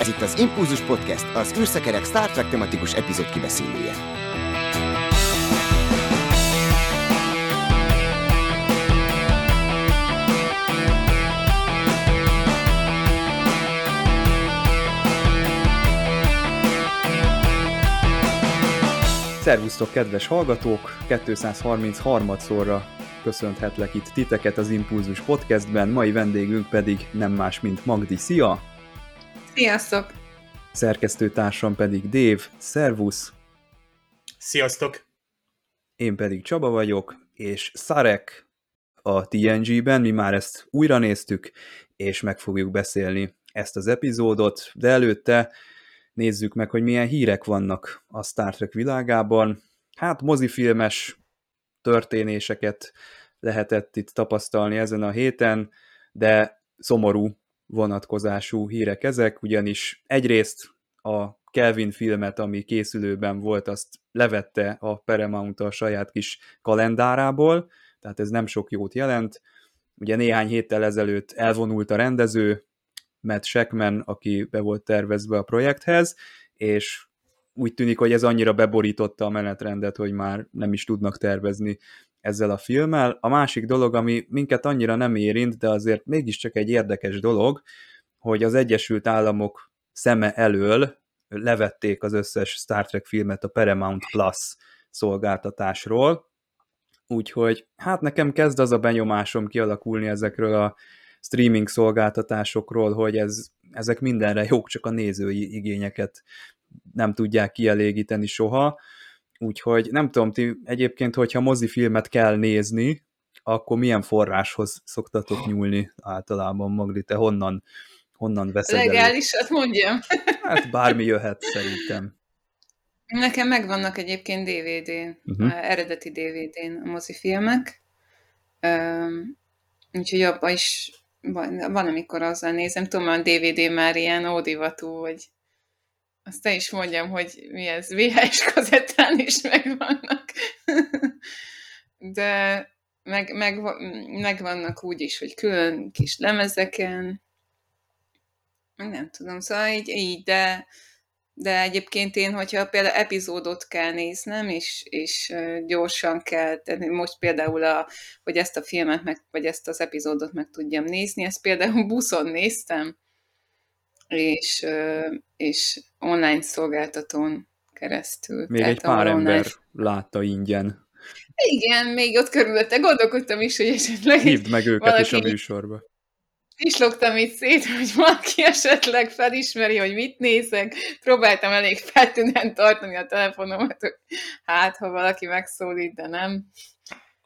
Ez itt az Impulzus Podcast, az űrszekerek Star Trek tematikus epizód kibeszélője. Szervusztok, kedves hallgatók! 233-szorra köszönhetlek itt titeket az Impulzus Podcastben, mai vendégünk pedig nem más, mint Magdi. Szia! Sziasztok! Szerkesztőtársam pedig Dév. Szervusz! Sziasztok! Én pedig Csaba vagyok, és Szarek a TNG-ben, mi már ezt újra néztük, és meg fogjuk beszélni ezt az epizódot, de előtte nézzük meg, hogy milyen hírek vannak a Star Trek világában. Hát mozifilmes történéseket lehetett itt tapasztalni ezen a héten, de szomorú vonatkozású hírek ezek, ugyanis egyrészt a Kelvin filmet, ami készülőben volt, azt levette a Paramount a saját kis kalendárából, tehát ez nem sok jót jelent. Ugye néhány héttel ezelőtt elvonult a rendező, Matt Shackman, aki be volt tervezve a projekthez, és úgy tűnik, hogy ez annyira beborította a menetrendet, hogy már nem is tudnak tervezni ezzel a filmmel. A másik dolog, ami minket annyira nem érint, de azért mégiscsak egy érdekes dolog, hogy az Egyesült Államok szeme elől levették az összes Star Trek filmet a Paramount Plus szolgáltatásról, úgyhogy hát nekem kezd az a benyomásom kialakulni ezekről a streaming szolgáltatásokról, hogy ez, ezek mindenre jók, csak a nézői igényeket nem tudják kielégíteni soha, úgyhogy nem tudom, ti egyébként, hogyha mozifilmet kell nézni, akkor milyen forráshoz szoktatok nyúlni általában, Magdi, te honnan, honnan veszed Legálisat mondjam. Hát bármi jöhet szerintem. Nekem megvannak egyébként DVD-n, uh-huh. eredeti DVD-n a mozifilmek, úgyhogy abban is van, van, amikor azzal nézem. Tudom, a DVD már ilyen ódivatú, hogy azt te is mondjam, hogy mi ez, VHS kazettán is megvannak. De meg, meg, meg vannak úgy is, hogy külön kis lemezeken. Nem tudom, szóval így, így de, de egyébként én, hogyha például epizódot kell néznem, és, és gyorsan kell most például, a, hogy ezt a filmet, meg, vagy ezt az epizódot meg tudjam nézni, ezt például buszon néztem, és, és online szolgáltatón keresztül. Még Tehát egy pár ember online... látta ingyen. Igen, még ott körülötte gondolkodtam is, hogy esetleg... Hívd meg őket valaki... is a műsorba. Pislogtam itt szét, hogy valaki esetleg felismeri, hogy mit nézek. Próbáltam elég feltűnően tartani a telefonomat, hogy hát, ha valaki megszólít, de nem.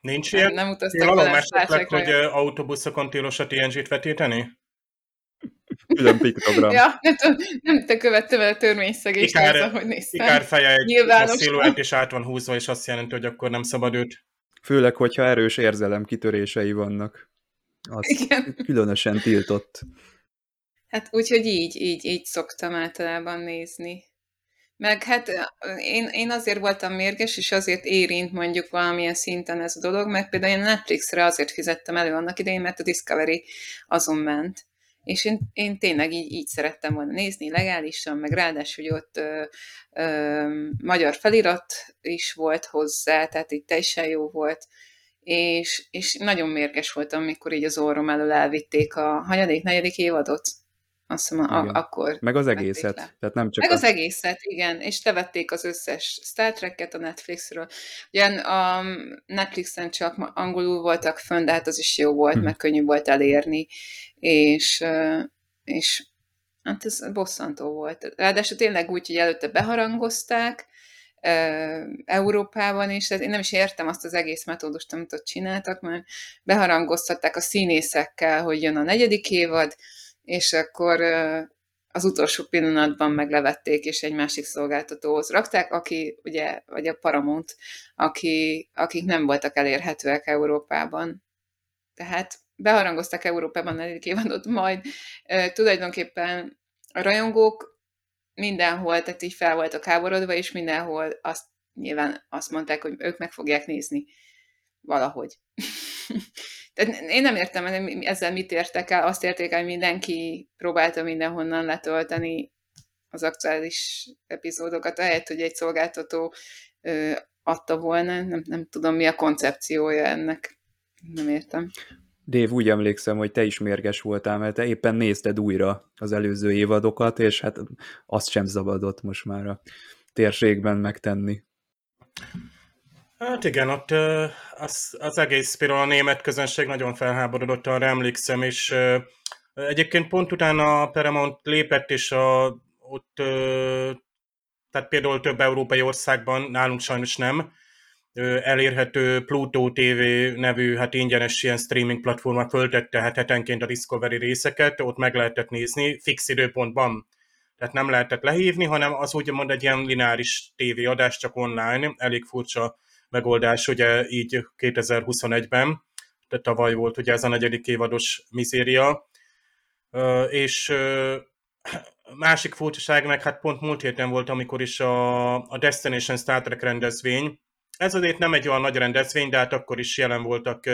Nincs ilyen? Nem, utaztak vele hogy autóbuszokon tilos a TNG-t vetíteni? Külön piktogram. ja, nem, tudom, nem te követtem el a törvényszegést, Ikár, az, ahogy néztem. Ikár feje egy sziluett és át van húzva, és azt jelenti, hogy akkor nem szabad őt. Főleg, hogyha erős érzelem kitörései vannak. Az Igen. különösen tiltott. Hát úgyhogy így, így, így szoktam általában nézni. Meg hát én, én azért voltam mérges, és azért érint mondjuk valamilyen szinten ez a dolog, mert például én Netflixre azért fizettem elő annak idején, mert a Discovery azon ment. És én, én tényleg így, így szerettem volna nézni, legálisan, meg ráadásul, hogy ott ö, ö, magyar felirat is volt hozzá, tehát így teljesen jó volt, és, és nagyon mérges voltam, amikor így az orrom elől elvitték a hanyadik, negyedik évadot. Azt hiszem, a, akkor. Meg az egészet. Tehát nem csak Meg az... az egészet, igen. És levették az összes Star Trek-et a Netflixről. Ugye a Netflixen csak angolul voltak fönn, de hát az is jó volt, hmm. meg könnyű volt elérni. És, és hát ez bosszantó volt. Ráadásul tényleg úgy, hogy előtte beharangozták, Európában is, tehát én nem is értem azt az egész metódust, amit ott csináltak, mert beharangoztatták a színészekkel, hogy jön a negyedik évad, és akkor az utolsó pillanatban meglevették, és egy másik szolgáltatóhoz rakták, aki ugye, vagy a Paramount, aki, akik nem voltak elérhetőek Európában. Tehát beharangoztak Európában negyedik évadot, majd e, tulajdonképpen a rajongók mindenhol, tehát így fel voltak háborodva, és mindenhol azt nyilván azt mondták, hogy ők meg fogják nézni valahogy. Tehát én nem értem, hogy ezzel mit értek el, azt érték el, hogy mindenki próbálta mindenhonnan letölteni az aktuális epizódokat, ahelyett, hogy egy szolgáltató ö, adta volna, nem, nem tudom, mi a koncepciója ennek. Nem értem. Dév, úgy emlékszem, hogy te is mérges voltál, mert te éppen nézted újra az előző évadokat, és hát azt sem szabadott most már a térségben megtenni. Hát igen, ott az, az egész például a német közönség nagyon felháborodott, arra emlékszem, és egyébként pont utána a Paramount lépett, és a, ott tehát például több európai országban, nálunk sajnos nem, elérhető Pluto TV nevű hát ingyenes ilyen streaming platforma föltette hát hetenként a Discovery részeket, ott meg lehetett nézni fix időpontban. Tehát nem lehetett lehívni, hanem az úgymond egy ilyen lineáris tévéadás, csak online, elég furcsa megoldás, ugye így 2021-ben, tehát tavaly volt ugye ez a negyedik évados mizéria, és másik furcsaság meg hát pont múlt héten volt, amikor is a, a Destination Star Trek rendezvény, ez azért nem egy olyan nagy rendezvény, de hát akkor is jelen voltak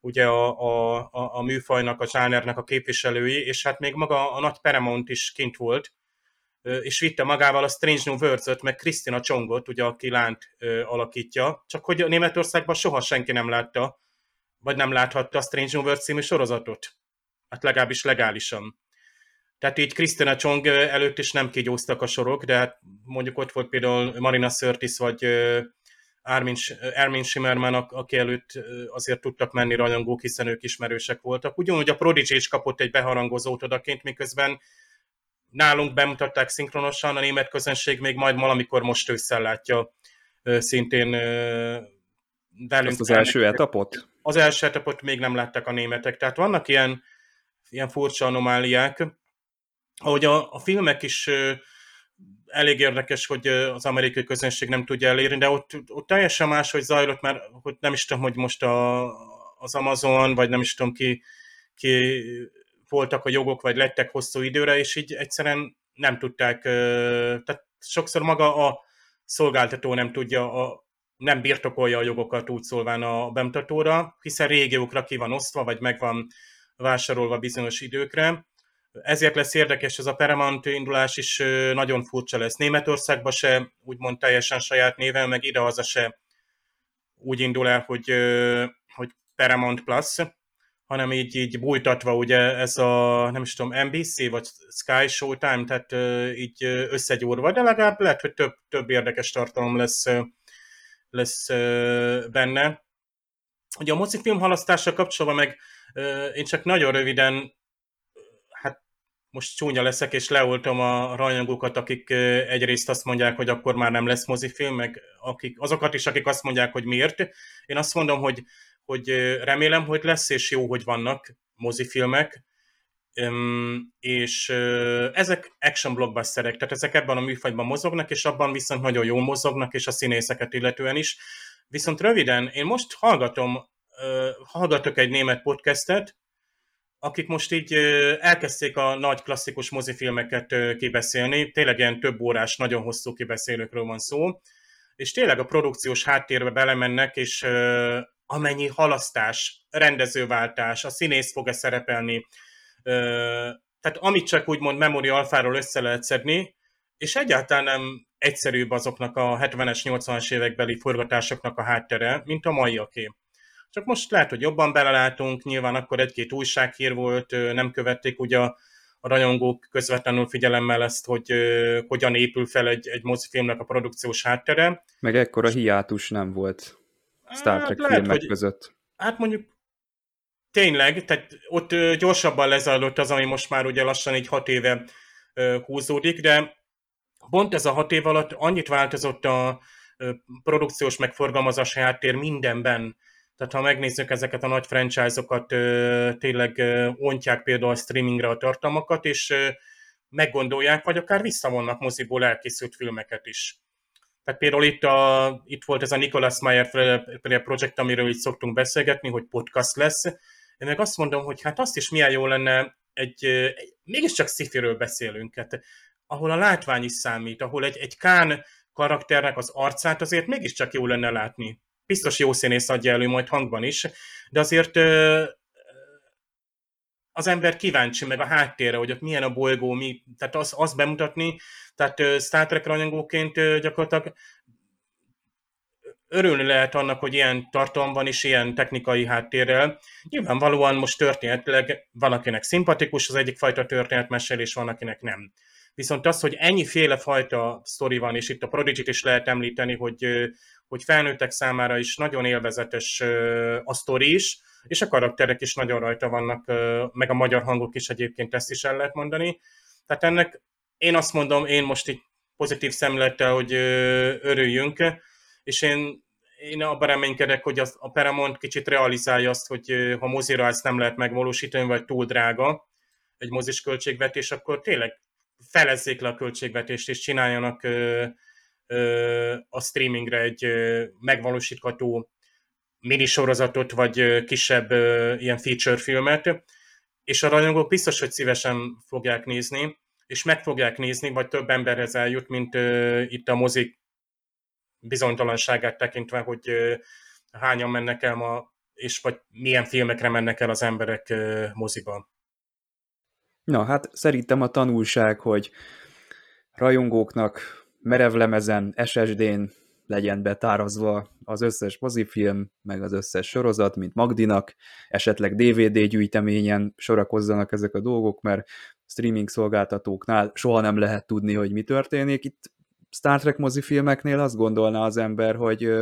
ugye a, a, a, a műfajnak, a zsánernek a képviselői, és hát még maga a nagy Paramount is kint volt, és vitte magával a Strange New Worlds-öt, meg Krisztina Csongot, ugye, aki lánt alakítja, csak hogy a Németországban soha senki nem látta, vagy nem láthatta a Strange New Worlds című sorozatot. Hát legalábbis legálisan. Tehát így Krisztina Csong előtt is nem kigyóztak a sorok, de hát mondjuk ott volt például Marina Sörtis, vagy Armin, Armin Shimmerman, aki előtt azért tudtak menni rajongók, hiszen ők ismerősek voltak. Ugyanúgy a Prodigy is kapott egy beharangozót odaként, miközben nálunk bemutatták szinkronosan, a német közönség még majd valamikor most ősszel látja szintén velünk. Ezt az első etapot? Az első etapot még nem látták a németek. Tehát vannak ilyen, ilyen furcsa anomáliák, ahogy a, a filmek is elég érdekes, hogy az amerikai közönség nem tudja elérni, de ott, ott teljesen más, hogy zajlott, mert hogy nem is tudom, hogy most a, az Amazon, vagy nem is tudom ki, ki voltak a jogok, vagy lettek hosszú időre, és így egyszerűen nem tudták, tehát sokszor maga a szolgáltató nem tudja, a, nem birtokolja a jogokat úgy szólván a bemutatóra, hiszen régiókra ki van osztva, vagy meg van vásárolva bizonyos időkre, ezért lesz érdekes ez a Paramount indulás is nagyon furcsa lesz. Németországban se úgymond teljesen saját néven, meg idehaza se úgy indul el, hogy, hogy Paramount Plus, hanem így, így bújtatva ugye ez a, nem is tudom, NBC vagy Sky Showtime, tehát így összegyúrva, de legalább lehet, hogy több, több érdekes tartalom lesz, lesz benne. Ugye a mozifilm halasztással kapcsolatban meg én csak nagyon röviden most csúnya leszek, és leoltom a rajongókat, akik egyrészt azt mondják, hogy akkor már nem lesz mozifilm, meg akik, azokat is, akik azt mondják, hogy miért. Én azt mondom, hogy, hogy remélem, hogy lesz, és jó, hogy vannak mozifilmek, és ezek action blockbusterek, tehát ezek ebben a műfajban mozognak, és abban viszont nagyon jól mozognak, és a színészeket illetően is. Viszont röviden, én most hallgatom, hallgatok egy német podcastet, akik most így elkezdték a nagy klasszikus mozifilmeket kibeszélni, tényleg ilyen több órás, nagyon hosszú kibeszélőkről van szó, és tényleg a produkciós háttérbe belemennek, és amennyi halasztás, rendezőváltás, a színész fog-e szerepelni, tehát amit csak úgymond Memory Alfáról össze lehet szedni, és egyáltalán nem egyszerűbb azoknak a 70-es, 80-as évekbeli forgatásoknak a háttere, mint a maiaké. Csak most lehet, hogy jobban belelátunk, nyilván akkor egy-két újsághír volt, nem követték ugye a, rajongók közvetlenül figyelemmel ezt, hogy hogyan épül fel egy, egy mozifilmnek a produkciós háttere. Meg ekkora hiátus nem volt Star Trek hát, filmek hogy, között. Hát mondjuk tényleg, tehát ott gyorsabban lezajlott az, ami most már ugye lassan egy hat éve húzódik, de pont ez a hat év alatt annyit változott a produkciós megforgalmazási háttér mindenben, tehát ha megnézzük ezeket a nagy franchise-okat, tényleg ontják például a streamingre a tartalmakat, és meggondolják, vagy akár visszavonnak moziból elkészült filmeket is. Tehát például itt, a, itt volt ez a Nicholas Meyer projekt, amiről itt szoktunk beszélgetni, hogy podcast lesz. Én meg azt mondom, hogy hát azt is milyen jó lenne, egy, egy mégiscsak szifiről beszélünk, hát, ahol a látvány is számít, ahol egy, egy Kán karakternek az arcát azért mégiscsak jó lenne látni biztos jó színész adja elő majd hangban is, de azért az ember kíváncsi meg a háttérre, hogy ott milyen a bolygó, mi, tehát azt az bemutatni, tehát Star Trek rajongóként gyakorlatilag örülni lehet annak, hogy ilyen tartalom van és ilyen technikai háttérrel. Nyilvánvalóan most történetileg van, akinek szimpatikus az egyik fajta történetmesélés, van, akinek nem. Viszont az, hogy ennyi féle fajta sztori van, és itt a prodigy is lehet említeni, hogy, hogy felnőttek számára is nagyon élvezetes a sztori is, és a karakterek is nagyon rajta vannak, meg a magyar hangok is egyébként ezt is el lehet mondani. Tehát ennek én azt mondom, én most itt pozitív szemlettel, hogy örüljünk, és én, én abban reménykedek, hogy az, a Paramount kicsit realizálja azt, hogy ha mozira ezt nem lehet megvalósítani, vagy túl drága egy mozis költségvetés, akkor tényleg felezzék le a költségvetést, és csináljanak ö, ö, a streamingre egy ö, megvalósítható minisorozatot, vagy kisebb ö, ilyen feature filmet, és a rajongók biztos, hogy szívesen fogják nézni, és meg fogják nézni, vagy több emberhez eljut, mint ö, itt a mozik bizonytalanságát tekintve, hogy ö, hányan mennek el ma, és vagy milyen filmekre mennek el az emberek ö, moziban. Na, hát szerintem a tanulság, hogy rajongóknak merevlemezen, SSD-n legyen betárazva az összes mozifilm, meg az összes sorozat, mint Magdinak, esetleg DVD gyűjteményen sorakozzanak ezek a dolgok, mert streaming szolgáltatóknál soha nem lehet tudni, hogy mi történik. Itt Star Trek mozifilmeknél azt gondolná az ember, hogy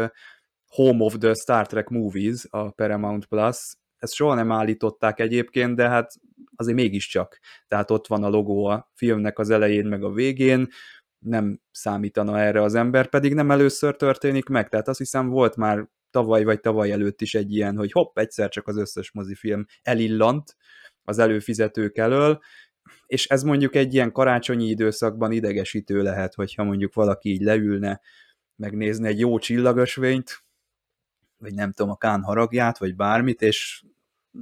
Home of the Star Trek Movies, a Paramount Plus, ezt soha nem állították egyébként, de hát azért mégiscsak. Tehát ott van a logó a filmnek az elején, meg a végén, nem számítana erre az ember, pedig nem először történik meg, tehát azt hiszem volt már tavaly vagy tavaly előtt is egy ilyen, hogy hopp, egyszer csak az összes mozifilm elillant az előfizetők elől, és ez mondjuk egy ilyen karácsonyi időszakban idegesítő lehet, hogyha mondjuk valaki így leülne, megnézni egy jó csillagösvényt, vagy nem tudom, a Kán haragját, vagy bármit, és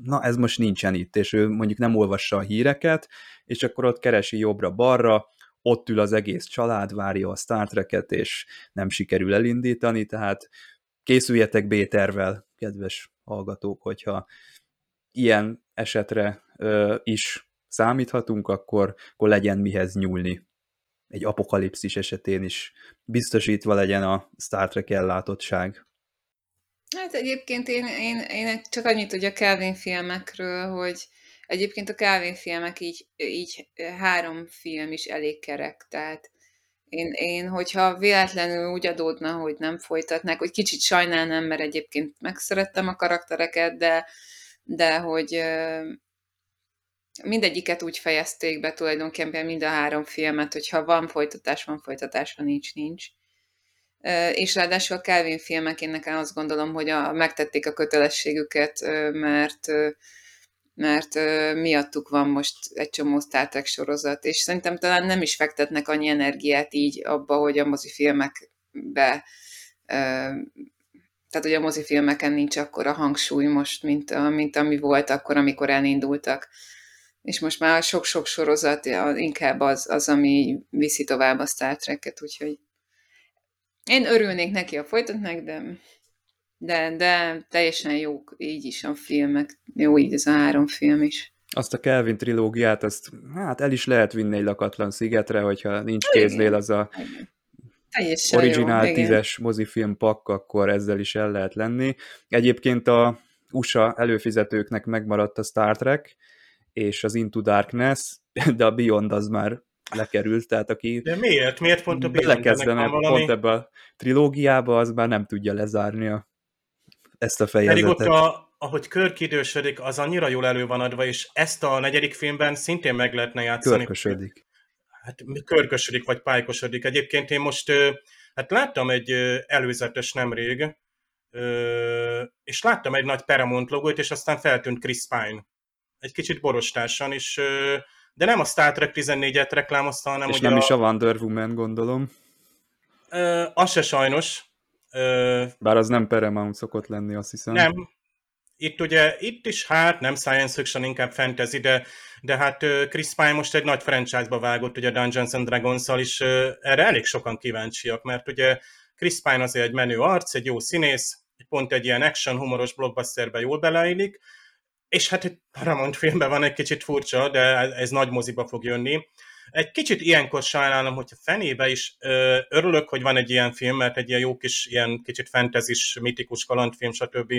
na ez most nincsen itt, és ő mondjuk nem olvassa a híreket, és akkor ott keresi jobbra-balra, ott ül az egész család, várja a Star Trek-et, és nem sikerül elindítani, tehát készüljetek B-tervel, kedves hallgatók, hogyha ilyen esetre ö, is számíthatunk, akkor, akkor legyen mihez nyúlni. Egy apokalipszis esetén is biztosítva legyen a Star Trek ellátottság. Hát egyébként én, én, én csak annyit tudja Kelvin filmekről, hogy egyébként a Kelvin filmek így, így három film is elég kerek, tehát én, én, hogyha véletlenül úgy adódna, hogy nem folytatnák, hogy kicsit sajnálnám, mert egyébként megszerettem a karaktereket, de, de hogy mindegyiket úgy fejezték be tulajdonképpen mind a három filmet, hogyha van folytatás, van folytatás, ha nincs, nincs és ráadásul a Calvin filmek, én nekem azt gondolom, hogy a, megtették a kötelességüket, mert mert miattuk van most egy csomó Star Trek sorozat, és szerintem talán nem is fektetnek annyi energiát így abba, hogy a mozifilmekbe tehát hogy a mozifilmeken nincs akkor a hangsúly most, mint, mint ami volt akkor, amikor elindultak. És most már sok-sok sorozat inkább az, az, ami viszi tovább a Star Trek-et, úgyhogy én örülnék neki, a folytatnak, de, de, de teljesen jók így is a filmek. Jó így ez a három film is. Azt a Kelvin trilógiát, azt hát el is lehet vinni egy lakatlan szigetre, hogyha nincs kéznél az a Teljesen originál jó, tízes igen. mozifilm pak, akkor ezzel is el lehet lenni. Egyébként a USA előfizetőknek megmaradt a Star Trek, és az Into Darkness, de a Beyond az már lekerült, tehát aki De miért? Miért pont a belekezdene valami... pont ebbe a trilógiába, az már nem tudja lezárni a, ezt a fejezetet. Pedig ott, a, ahogy Körk idősödik, az annyira jól elő van adva, és ezt a negyedik filmben szintén meg lehetne játszani. Körkösödik. Hát körkösödik, vagy pálykosodik. Egyébként én most hát láttam egy előzetes nemrég, és láttam egy nagy Paramount logót, és aztán feltűnt Chris Pine. Egy kicsit borostásan, és de nem a Star Trek 14-et reklámozta, hanem És nem a... is a Wonder Woman, gondolom. Ö, az se sajnos. Ö, Bár az nem Paramount szokott lenni, azt hiszem. Nem. Itt ugye, itt is hát nem science fiction, inkább fantasy, de, de hát Chris Pine most egy nagy franchise-ba vágott, ugye Dungeons and Dragons-szal is erre elég sokan kíváncsiak, mert ugye Chris Pine azért egy menő arc, egy jó színész, pont egy ilyen action, humoros blockbusterbe jól beleillik, és hát egy Paramount filmben van egy kicsit furcsa, de ez nagy moziba fog jönni. Egy kicsit ilyenkor sajnálom, hogyha fenébe is ö, örülök, hogy van egy ilyen film, mert egy ilyen jó kis, ilyen kicsit fentezis, mitikus kalandfilm, stb.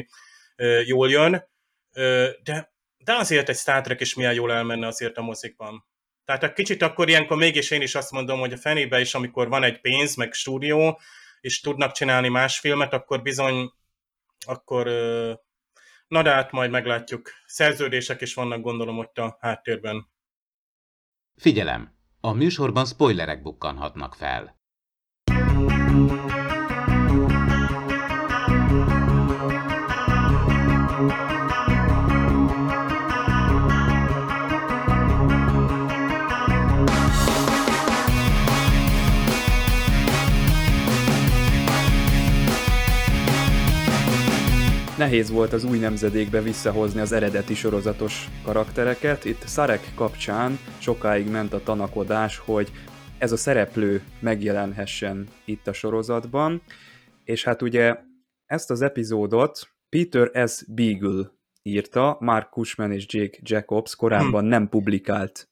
Ö, jól jön, ö, de, de azért egy Star Trek is milyen jól elmenne azért a mozikban. Tehát egy kicsit akkor ilyenkor mégis én is azt mondom, hogy a fenébe is, amikor van egy pénz, meg stúdió, és tudnak csinálni más filmet, akkor bizony, akkor na de hát majd meglátjuk. Szerződések is vannak gondolom ott a háttérben. Figyelem! A műsorban spoilerek bukkanhatnak fel. Nehéz volt az új nemzedékbe visszahozni az eredeti sorozatos karaktereket. Itt Szarek kapcsán sokáig ment a tanakodás, hogy ez a szereplő megjelenhessen itt a sorozatban, és hát ugye ezt az epizódot Peter S. Beagle írta, Mark Cushman és Jake Jacobs korábban hm. nem publikált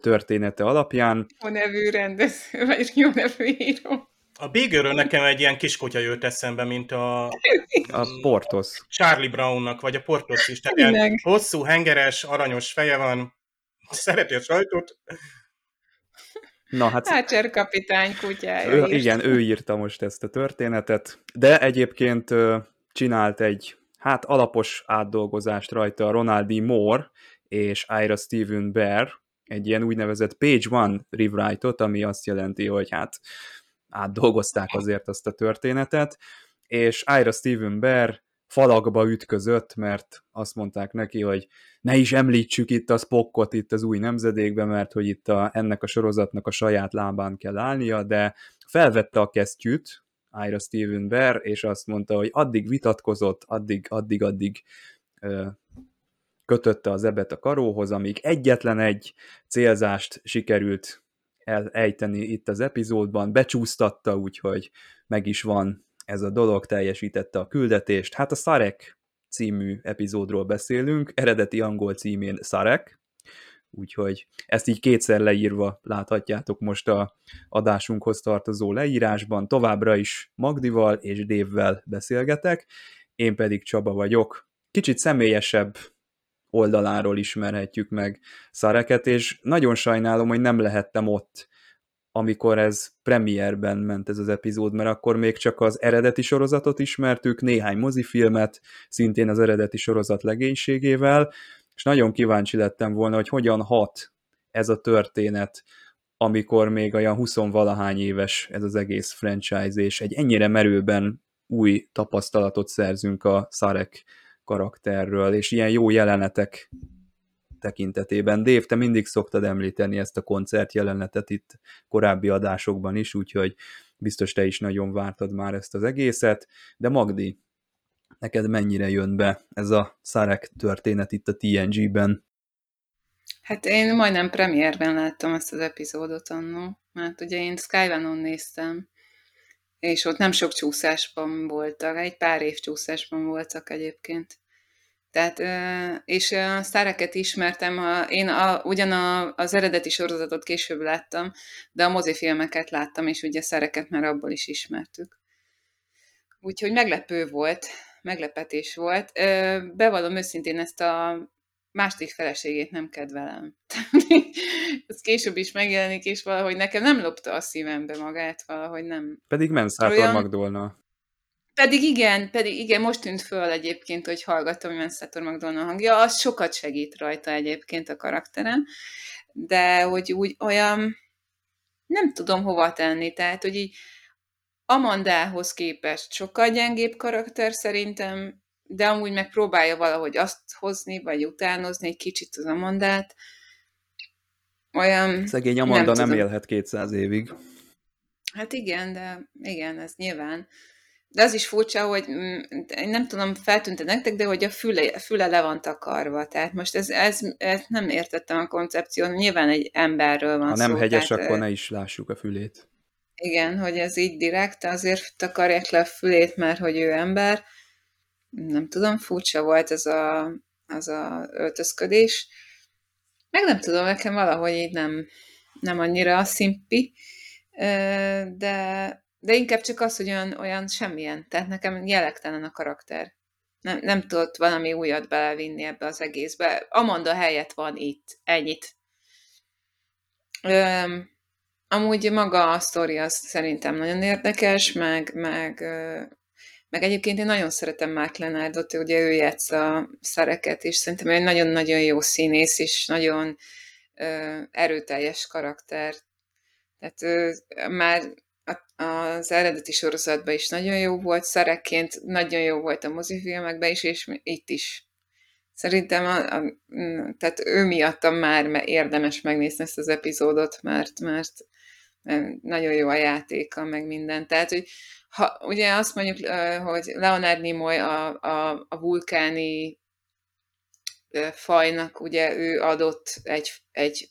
története alapján. Jó nevű rendező, vagy jó nevű író. A Biggerről nekem egy ilyen kiskutya jött eszembe, mint a... A Portos. Charlie Brownnak, vagy a Portos is. Tehát ilyen hosszú, hengeres, aranyos feje van, szereti a sajtot. Na, hát... Thatcher kapitány kutyája. Ő, igen, ő írta most ezt a történetet, de egyébként csinált egy hát alapos átdolgozást rajta a Ronald D. Moore és Ira Steven Bear, egy ilyen úgynevezett page one rewrite-ot, ami azt jelenti, hogy hát átdolgozták azért azt a történetet, és Ira Steven Bear falakba ütközött, mert azt mondták neki, hogy ne is említsük itt a Spockot itt az új nemzedékben, mert hogy itt a, ennek a sorozatnak a saját lábán kell állnia, de felvette a kesztyűt Ira Steven Bear, és azt mondta, hogy addig vitatkozott, addig, addig, addig ö, kötötte az ebet a karóhoz, amíg egyetlen egy célzást sikerült elejteni itt az epizódban, becsúsztatta, úgyhogy meg is van ez a dolog, teljesítette a küldetést. Hát a Szarek című epizódról beszélünk, eredeti angol címén Szarek, úgyhogy ezt így kétszer leírva láthatjátok most a adásunkhoz tartozó leírásban. Továbbra is Magdival és Dévvel beszélgetek, én pedig Csaba vagyok. Kicsit személyesebb oldaláról ismerhetjük meg Szareket, és nagyon sajnálom, hogy nem lehettem ott, amikor ez premierben ment ez az epizód, mert akkor még csak az eredeti sorozatot ismertük, néhány mozifilmet, szintén az eredeti sorozat legénységével, és nagyon kíváncsi lettem volna, hogy hogyan hat ez a történet, amikor még olyan 20-valahány éves ez az egész franchise, és egy ennyire merőben új tapasztalatot szerzünk a Szarek karakterről, és ilyen jó jelenetek tekintetében. Dév, te mindig szoktad említeni ezt a koncert jelenetet itt korábbi adásokban is, úgyhogy biztos te is nagyon vártad már ezt az egészet, de Magdi, neked mennyire jön be ez a Szarek történet itt a TNG-ben? Hát én majdnem premierben láttam ezt az epizódot annó, mert ugye én Skyvanon néztem, és ott nem sok csúszásban voltak, egy pár év csúszásban voltak egyébként. Tehát, és a sztáreket ismertem, a, én a, ugyan a, az eredeti sorozatot később láttam, de a mozifilmeket láttam, és ugye szereket már abból is ismertük. Úgyhogy meglepő volt, meglepetés volt. Bevallom őszintén ezt a második feleségét nem kedvelem. Ez később is megjelenik, és valahogy nekem nem lopta a szívembe magát, valahogy nem. Pedig Menszátor Olyan... Magdolna. Pedig igen, pedig igen, most tűnt föl egyébként, hogy hallgattam Menszátor Magdolna hangja, az sokat segít rajta egyébként a karakteren, de hogy úgy olyan, nem tudom hova tenni, tehát hogy így Amandához képest sokkal gyengébb karakter szerintem, de amúgy megpróbálja valahogy azt hozni, vagy utánozni egy kicsit az Amandát. Olyan... Szegény Amanda nem, nem élhet 200 évig. Hát igen, de igen, ez nyilván. De az is furcsa, hogy mm, én nem tudom, feltűnte nektek, de hogy a füle, füle le van takarva. Tehát most ez, ez, ez nem értettem a koncepciót. Nyilván egy emberről van Ha nem szó, hegyes, tehát, akkor ne is lássuk a fülét. Igen, hogy ez így direkt, azért takarják le a fülét, mert hogy ő ember. Nem tudom, furcsa volt ez a, az a öltözködés. Meg nem tudom, nekem valahogy így nem, nem annyira a szimpi, de, de inkább csak az, hogy olyan, olyan semmilyen. Tehát nekem jelektelen a karakter. Nem, nem tudott valami újat belevinni ebbe az egészbe. Amanda helyett van itt. Ennyit. Öm, amúgy maga a sztori az szerintem nagyon érdekes, meg, meg, meg egyébként én nagyon szeretem Mark Lenardot, ugye ő játsza szereket, és szerintem egy nagyon-nagyon jó színész, és nagyon erőteljes karakter. Tehát ő, már az eredeti sorozatban is nagyon jó volt, szerekként nagyon jó volt a mozifilmekben is, és itt is. Szerintem a, a, tehát ő miattam már érdemes megnézni ezt az epizódot, mert, mert nagyon jó a játéka, meg minden. Tehát, hogy ha, ugye azt mondjuk, hogy Leonard Nimoy a, a, a vulkáni fajnak, ugye ő adott egy, egy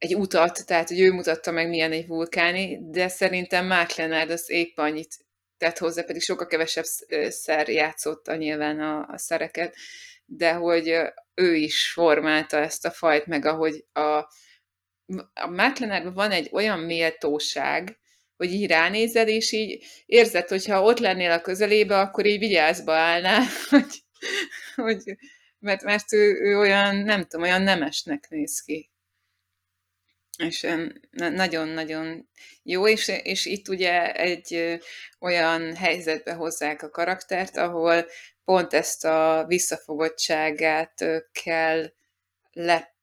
egy utat, tehát hogy ő mutatta meg, milyen egy vulkáni, de szerintem Mark Leonard az épp annyit tett hozzá, pedig sokkal kevesebb szer játszotta nyilván a, a szereket, de hogy ő is formálta ezt a fajt, meg ahogy a, a Mark Leonardban van egy olyan méltóság, hogy így ránézel, és így érzed, hogyha ott lennél a közelébe, akkor így vigyázba állnál, hogy, hogy mert, mert ő, ő olyan, nem tudom, olyan nemesnek néz ki. És nagyon-nagyon jó, és, és itt ugye egy olyan helyzetbe hozzák a karaktert, ahol pont ezt a visszafogottságát kell le,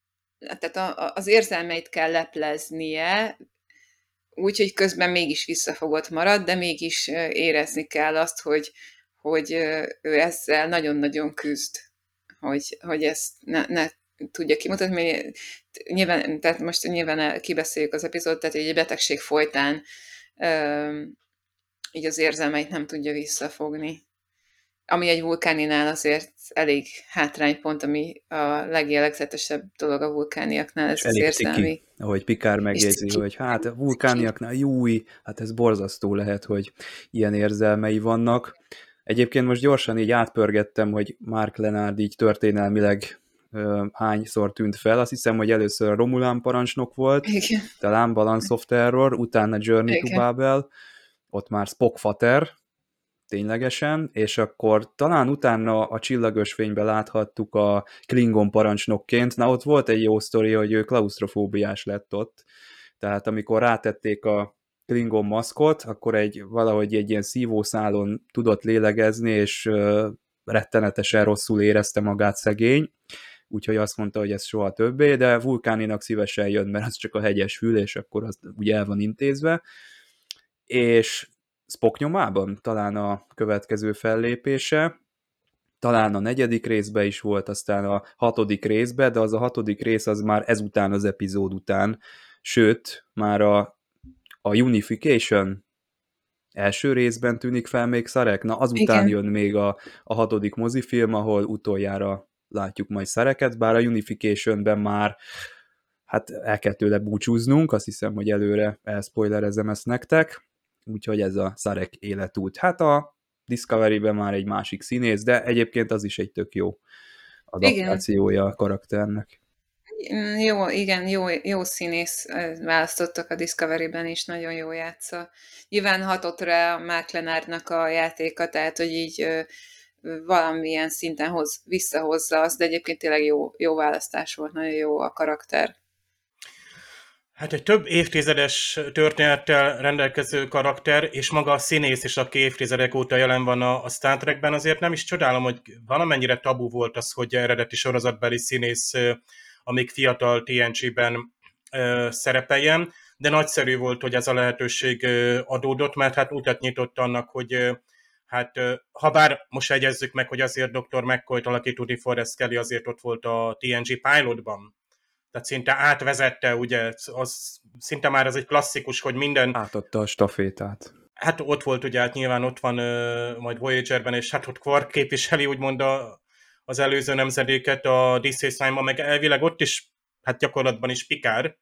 tehát az érzelmeit kell lepleznie, úgyhogy közben mégis visszafogott marad, de mégis érezni kell azt, hogy, hogy ő ezzel nagyon-nagyon küzd, hogy, hogy ezt ne, ne tudja kimutatni, nyilván, tehát most nyilván kibeszéljük az epizódot, tehát egy betegség folytán így az érzelmeit nem tudja visszafogni. Ami egy vulkáninál azért elég hátránypont, ami a legjellegzetesebb dolog a vulkániaknál, ez az érzelmi. Tiki, ahogy Pikár megjegyzi, hogy hát a vulkániaknál júj, hát ez borzasztó lehet, hogy ilyen érzelmei vannak. Egyébként most gyorsan így átpörgettem, hogy Mark Lenard így történelmileg hányszor tűnt fel. Azt hiszem, hogy először Romulán parancsnok volt, Igen. talán Balance of Terror, utána Journey Igen. to Babel, ott már Spock Fater, ténylegesen, és akkor talán utána a csillagos fényben láthattuk a Klingon parancsnokként, na ott volt egy jó sztori, hogy ő klaustrofóbiás lett ott, tehát amikor rátették a Klingon maszkot, akkor egy valahogy egy ilyen szívószálon tudott lélegezni, és uh, rettenetesen rosszul érezte magát szegény, úgyhogy azt mondta, hogy ez soha többé, de vulkáninak szívesen jön, mert az csak a hegyes fül, és akkor az ugye el van intézve. És Spock nyomában talán a következő fellépése, talán a negyedik részbe is volt, aztán a hatodik részbe, de az a hatodik rész az már ezután az epizód után, sőt, már a, a Unification első részben tűnik fel még Szarek, na azután Igen. jön még a, a hatodik mozifilm, ahol utoljára látjuk majd szereket, bár a Unification-ben már hát el kell tőle búcsúznunk, azt hiszem, hogy előre elspoilerezem ezt nektek, úgyhogy ez a Szarek életút. Hát a Discovery-ben már egy másik színész, de egyébként az is egy tök jó adaptációja igen. a karakternek. Jó, igen, jó, jó színész választottak a Discovery-ben is, nagyon jó játsza. Nyilván hatott rá Mark Lenardnak a játéka, tehát hogy így valamilyen szinten hoz, visszahozza azt, de egyébként tényleg jó, jó választás volt, nagyon jó a karakter. Hát egy több évtizedes történettel rendelkező karakter, és maga a színész is, aki évtizedek óta jelen van a, a Star Trekben, azért nem is csodálom, hogy valamennyire tabu volt az, hogy eredeti sorozatbeli színész, amíg fiatal TNG-ben szerepeljen, de nagyszerű volt, hogy ez a lehetőség adódott, mert hát utat nyitott annak, hogy hát ha bár most egyezzük meg, hogy azért Dr. McCoy-t alakító Forrest Kelly azért ott volt a TNG pilotban, tehát szinte átvezette, ugye, az szinte már az egy klasszikus, hogy minden... Átadta a stafétát. Hát ott volt ugye, hát nyilván ott van uh, majd Voyager-ben, és hát ott Quark képviseli úgymond a, az előző nemzedéket a DC Sign-ban, meg elvileg ott is, hát gyakorlatban is Pikár,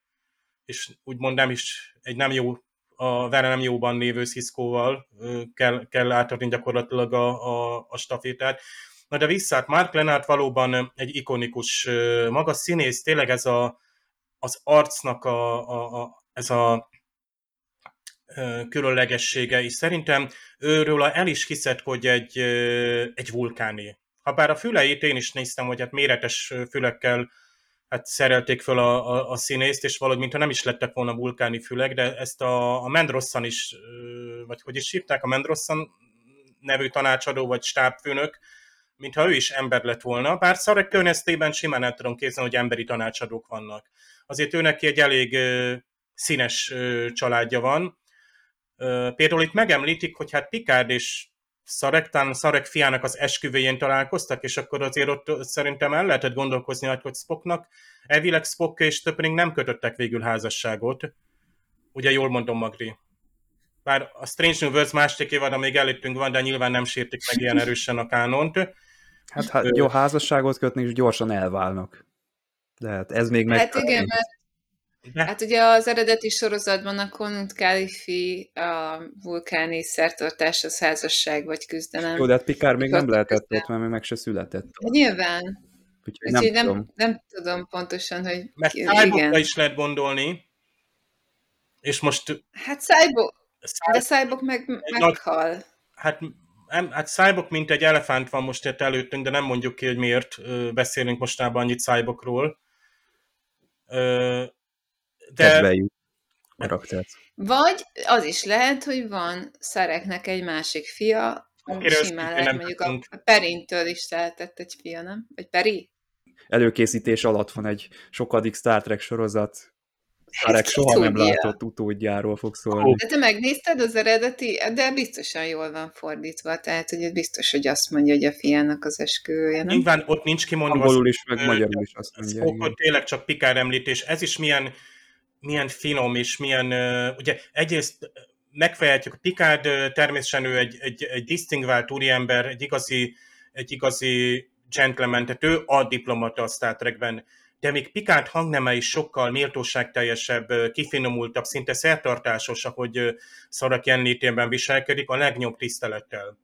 és úgymond nem is egy nem jó a vele nem jóban lévő Cisco-val kell, kell átadni gyakorlatilag a, a, a stafétát. Na de vissza, hát Mark Lenart valóban egy ikonikus maga színész, tényleg ez a, az arcnak a, a, a, ez a különlegessége, és szerintem őről el is hiszed, hogy egy, egy vulkáni. Habár a füleit én is néztem, hogy hát méretes fülekkel hát szerelték föl a, a, a színészt, és valahogy mintha nem is lettek volna vulkáni fülek, de ezt a, a Mendrossan is, vagy hogy is hívták, a Mendrossan nevű tanácsadó, vagy stábfőnök, mintha ő is ember lett volna, bár Szarek környezetében simán el tudom képzelni, hogy emberi tanácsadók vannak. Azért ő neki egy elég színes családja van. Például itt megemlítik, hogy hát Picard és Szarektán, Szarek fiának az esküvőjén találkoztak, és akkor azért ott szerintem el lehetett gondolkozni, hogy Spocknak elvileg Spock és Töpring nem kötöttek végül házasságot. Ugye jól mondom, Magri? Bár a Strange New Worlds második évad, még előttünk van, de nyilván nem sértik meg ilyen erősen a kánont. Hát, hát jó, házasságot kötni, és gyorsan elválnak. De hát ez még meg... Hát igen, mert de? Hát ugye az eredeti sorozatban a Konut Kalifi a vulkáni szertartás, a házasság vagy küzdelem. Jó, de hát Pikár még nem lehetett ott, mert még meg se született. De nyilván. Úgyhogy nem, nem, tudom. nem tudom pontosan, hogy... Mert igen. is lehet gondolni, és most... Hát Cyborg, de Cyborg meg, meghal. Hát hát Cyborg mint egy elefánt van most itt előttünk, de nem mondjuk ki, hogy miért beszélünk mostában annyit Cyborgról de... kedveljük karaktert. Vagy az is lehet, hogy van Szereknek egy másik fia, simán lehet mondjuk a, a Perintől is lehetett egy fia, nem? Vagy Peri? Előkészítés alatt van egy sokadik Star Trek sorozat, Hát soha tudja. nem látott utódjáról fog szólni. De te megnézted az eredeti, de biztosan jól van fordítva, tehát hogy biztos, hogy azt mondja, hogy a fiának az esküvője, nem? Nyilván ott nincs kimondva. Angolul is, meg magyarul is azt mondja. Ott tényleg csak Pikár említés. Ez is milyen milyen finom, és milyen, ugye egyrészt megfejeltjük, a Picard természetesen ő egy, egy, egy disztingvált úriember, egy igazi, egy igazi gentleman, tehát ő a diplomata a Star Trekben, de még Picard hangneme is sokkal méltóságteljesebb, kifinomultabb, szinte szertartásos, ahogy Szarek jelenlétében viselkedik, a legnyobb tisztelettel.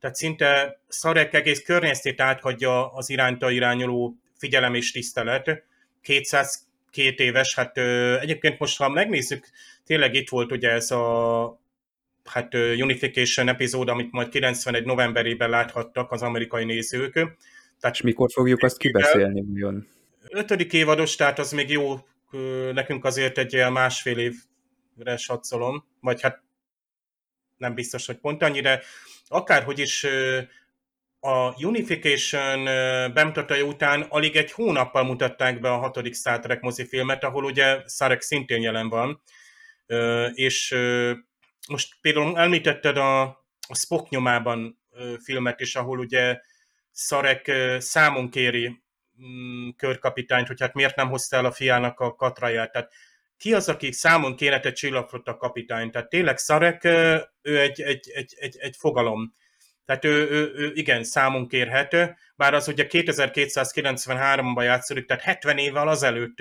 Tehát szinte Szarek egész környezetét áthagyja az iránta irányuló figyelem és tisztelet. 200 két éves, hát egyébként most, ha megnézzük, tényleg itt volt ugye ez a hát Unification epizód, amit majd 91 novemberében láthattak az amerikai nézők. Tehát És mikor fogjuk azt kibeszélni? Ugyan? Ötödik évados, tehát az még jó, nekünk azért egy ilyen másfél évre satszolom, vagy hát nem biztos, hogy pont annyira. Akárhogy is a Unification bemutatója után alig egy hónappal mutatták be a hatodik Star Trek mozifilmet, ahol ugye Sarek szintén jelen van, és most például említetted a, a Spock nyomában filmet is, ahol ugye Szarek számon kéri körkapitányt, hogy hát miért nem hozta el a fiának a katraját. Tehát ki az, aki számon kérhet egy a kapitány? Tehát tényleg Szarek, ő egy, egy, egy, egy, egy fogalom. Tehát ő, ő, ő igen, számunk kérhető, bár az ugye 2293-ban játszódik, tehát 70 évvel azelőtt.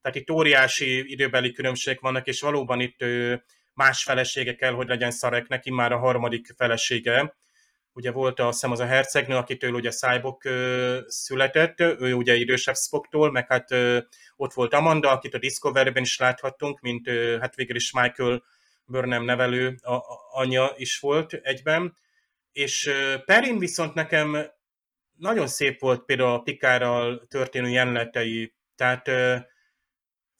Tehát itt óriási időbeli különbségek vannak, és valóban itt más felesége kell, hogy legyen Szarek, neki már a harmadik felesége. Ugye volt azt hiszem az a hercegnő, akitől ugye Cyborg született, ő ugye idősebb Spocktól, meg hát ott volt Amanda, akit a Discovery-ben is láthattunk, mint hát végül is Michael Burnham nevelő a, a, anyja is volt egyben. És Perin viszont nekem nagyon szép volt például a Pikárral történő jelenetei, tehát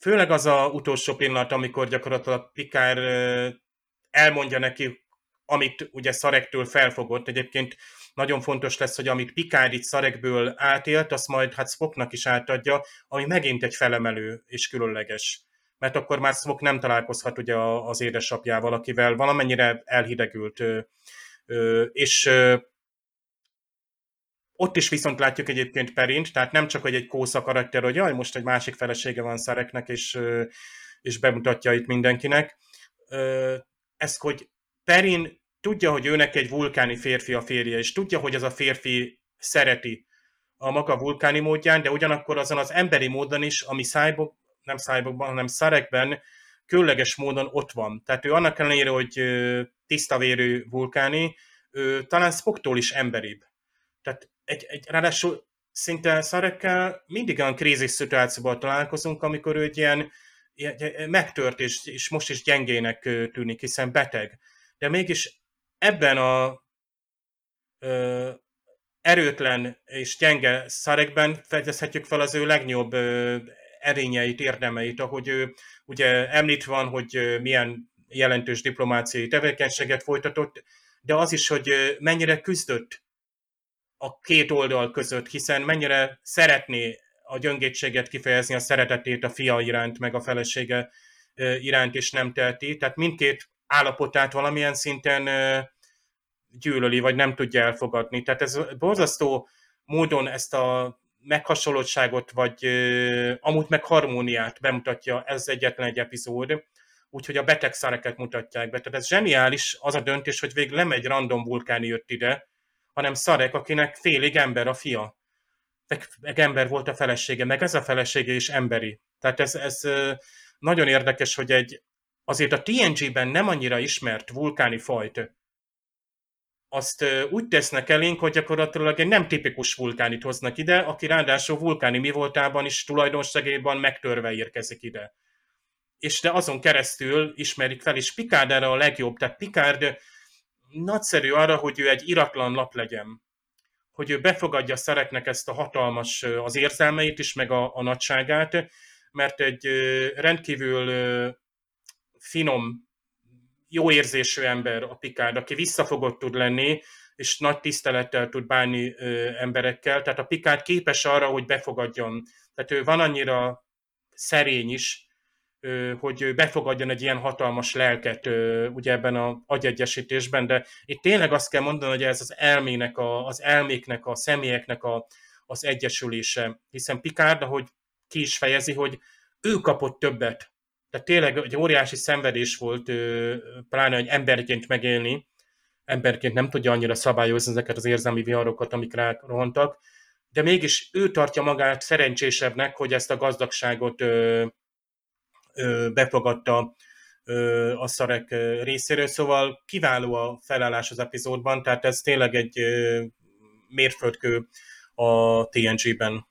főleg az a utolsó pillanat, amikor gyakorlatilag Pikár elmondja neki, amit ugye Szarektől felfogott. Egyébként nagyon fontos lesz, hogy amit Pikár itt Szarekből átélt, azt majd hát Spocknak is átadja, ami megint egy felemelő és különleges. Mert akkor már Spock nem találkozhat ugye az édesapjával, akivel valamennyire elhidegült és ott is viszont látjuk egyébként Perint, tehát nem csak, hogy egy kósza karakter, hogy jaj, most egy másik felesége van Szereknek, és, és bemutatja itt mindenkinek. Ez, hogy Perin tudja, hogy őnek egy vulkáni férfi a férje, és tudja, hogy ez a férfi szereti a maga vulkáni módján, de ugyanakkor azon az emberi módon is, ami Cyborg, nem Cyborgban, hanem Szarekben különleges módon ott van. Tehát ő annak ellenére, hogy tisztavérű vulkáni, ő talán Spocktól is emberibb. Tehát egy, egy, ráadásul szinte Szarekkel mindig olyan krízis szituációban találkozunk, amikor ő egy ilyen, ilyen megtört, és, és most is gyengének tűnik, hiszen beteg. De mégis ebben a ö, erőtlen és gyenge Szarekben fedezhetjük fel az ő legnyobb ö, erényeit, érdemeit, ahogy ő ugye említ van, hogy milyen jelentős diplomáciai tevékenységet folytatott, de az is, hogy mennyire küzdött a két oldal között, hiszen mennyire szeretné a gyöngétséget kifejezni, a szeretetét a fia iránt, meg a felesége iránt is nem teheti. Tehát mindkét állapotát valamilyen szinten gyűlöli, vagy nem tudja elfogadni. Tehát ez borzasztó módon ezt a meghasonlottságot, vagy amúgy meg harmóniát bemutatja ez egyetlen egy epizód, úgyhogy a beteg szareket mutatják be. Tehát ez zseniális az a döntés, hogy végül nem egy random vulkán jött ide, hanem Szarek, akinek félig ember a fia. Meg ember volt a felesége, meg ez a felesége is emberi. Tehát ez, ez nagyon érdekes, hogy egy azért a TNG-ben nem annyira ismert vulkáni fajt, azt úgy tesznek elénk, hogy gyakorlatilag egy nem tipikus vulkánit hoznak ide, aki ráadásul vulkáni mi voltában is tulajdonságében megtörve érkezik ide. És de azon keresztül ismerik fel, és Picard erre a legjobb. Tehát Picard nagyszerű arra, hogy ő egy iratlan lap legyen. Hogy ő befogadja szereknek ezt a hatalmas az érzelmeit is, meg a, a nagyságát, mert egy rendkívül finom, jó érzésű ember a Picard, aki visszafogott tud lenni, és nagy tisztelettel tud bánni ö, emberekkel. Tehát a Picard képes arra, hogy befogadjon. Tehát ő van annyira szerény is, hogy befogadjon egy ilyen hatalmas lelket ugye ebben az agyegyesítésben, de itt tényleg azt kell mondani, hogy ez az elmének, a, az elméknek, a személyeknek a, az egyesülése, hiszen Picard, ahogy ki is fejezi, hogy ő kapott többet. Tehát tényleg egy óriási szenvedés volt, pláne egy emberként megélni, emberként nem tudja annyira szabályozni ezeket az érzelmi viharokat, amik rohantak, de mégis ő tartja magát szerencsésebbnek, hogy ezt a gazdagságot befogadta a szarek részéről, szóval kiváló a felállás az epizódban, tehát ez tényleg egy mérföldkő a TNG-ben.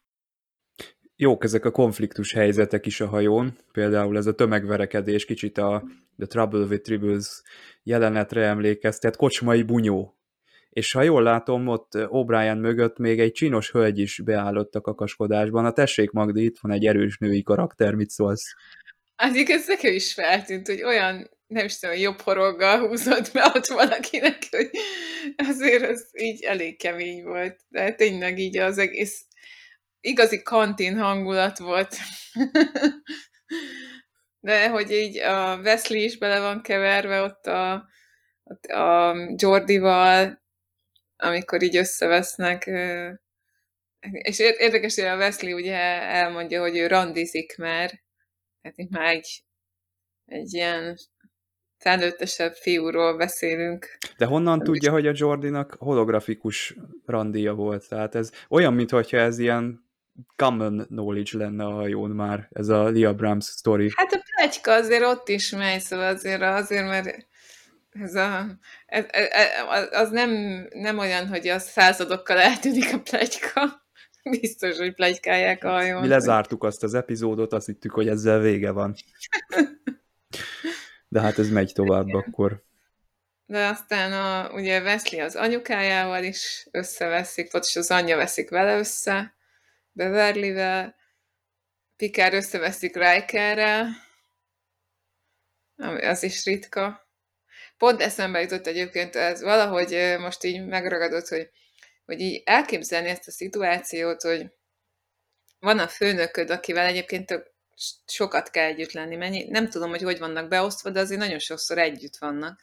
Jók ezek a konfliktus helyzetek is a hajón, például ez a tömegverekedés kicsit a The Trouble with Tribbles jelenetre emlékeztet, kocsmai bunyó. És ha jól látom, ott O'Brien mögött még egy csinos hölgy is beállott a kakaskodásban. A tessék Magdi, itt van egy erős női karakter, mit szólsz? Addig ez nekem is feltűnt, hogy olyan, nem is tudom, jobb horoggal húzott be ott valakinek, hogy azért ez így elég kemény volt. De tényleg így az egész igazi kantin hangulat volt. De hogy így a Wesley is bele van keverve ott a, a Jordival, amikor így összevesznek, és érdekes, hogy a Wesley ugye elmondja, hogy ő randizik már, tehát itt már egy, egy ilyen felnőttesebb fiúról beszélünk. De honnan tudja, hogy a Jordinak holografikus randia volt? Tehát ez olyan, mintha ez ilyen common knowledge lenne a hajón már, ez a Lia Brahms story. Hát a plegyka azért ott is megy, szóval azért, azért mert ez a, ez, ez, az nem, nem olyan, hogy a századokkal eltűnik a plegyka. Biztos, hogy plegykálják a hajón. Mi lezártuk azt az epizódot, azt hittük, hogy ezzel vége van. De hát ez megy tovább Igen. akkor. De aztán a, ugye Wesley az anyukájával is összeveszik, vagy az anyja veszik vele össze, Beverlyvel, Picard összeveszik Rikerrel, ami az is ritka. Pont eszembe jutott egyébként ez valahogy most így megragadott, hogy hogy így elképzelni ezt a szituációt, hogy van a főnököd, akivel egyébként tök sokat kell együtt lenni, mennyi, nem tudom, hogy hogy vannak beosztva, de azért nagyon sokszor együtt vannak.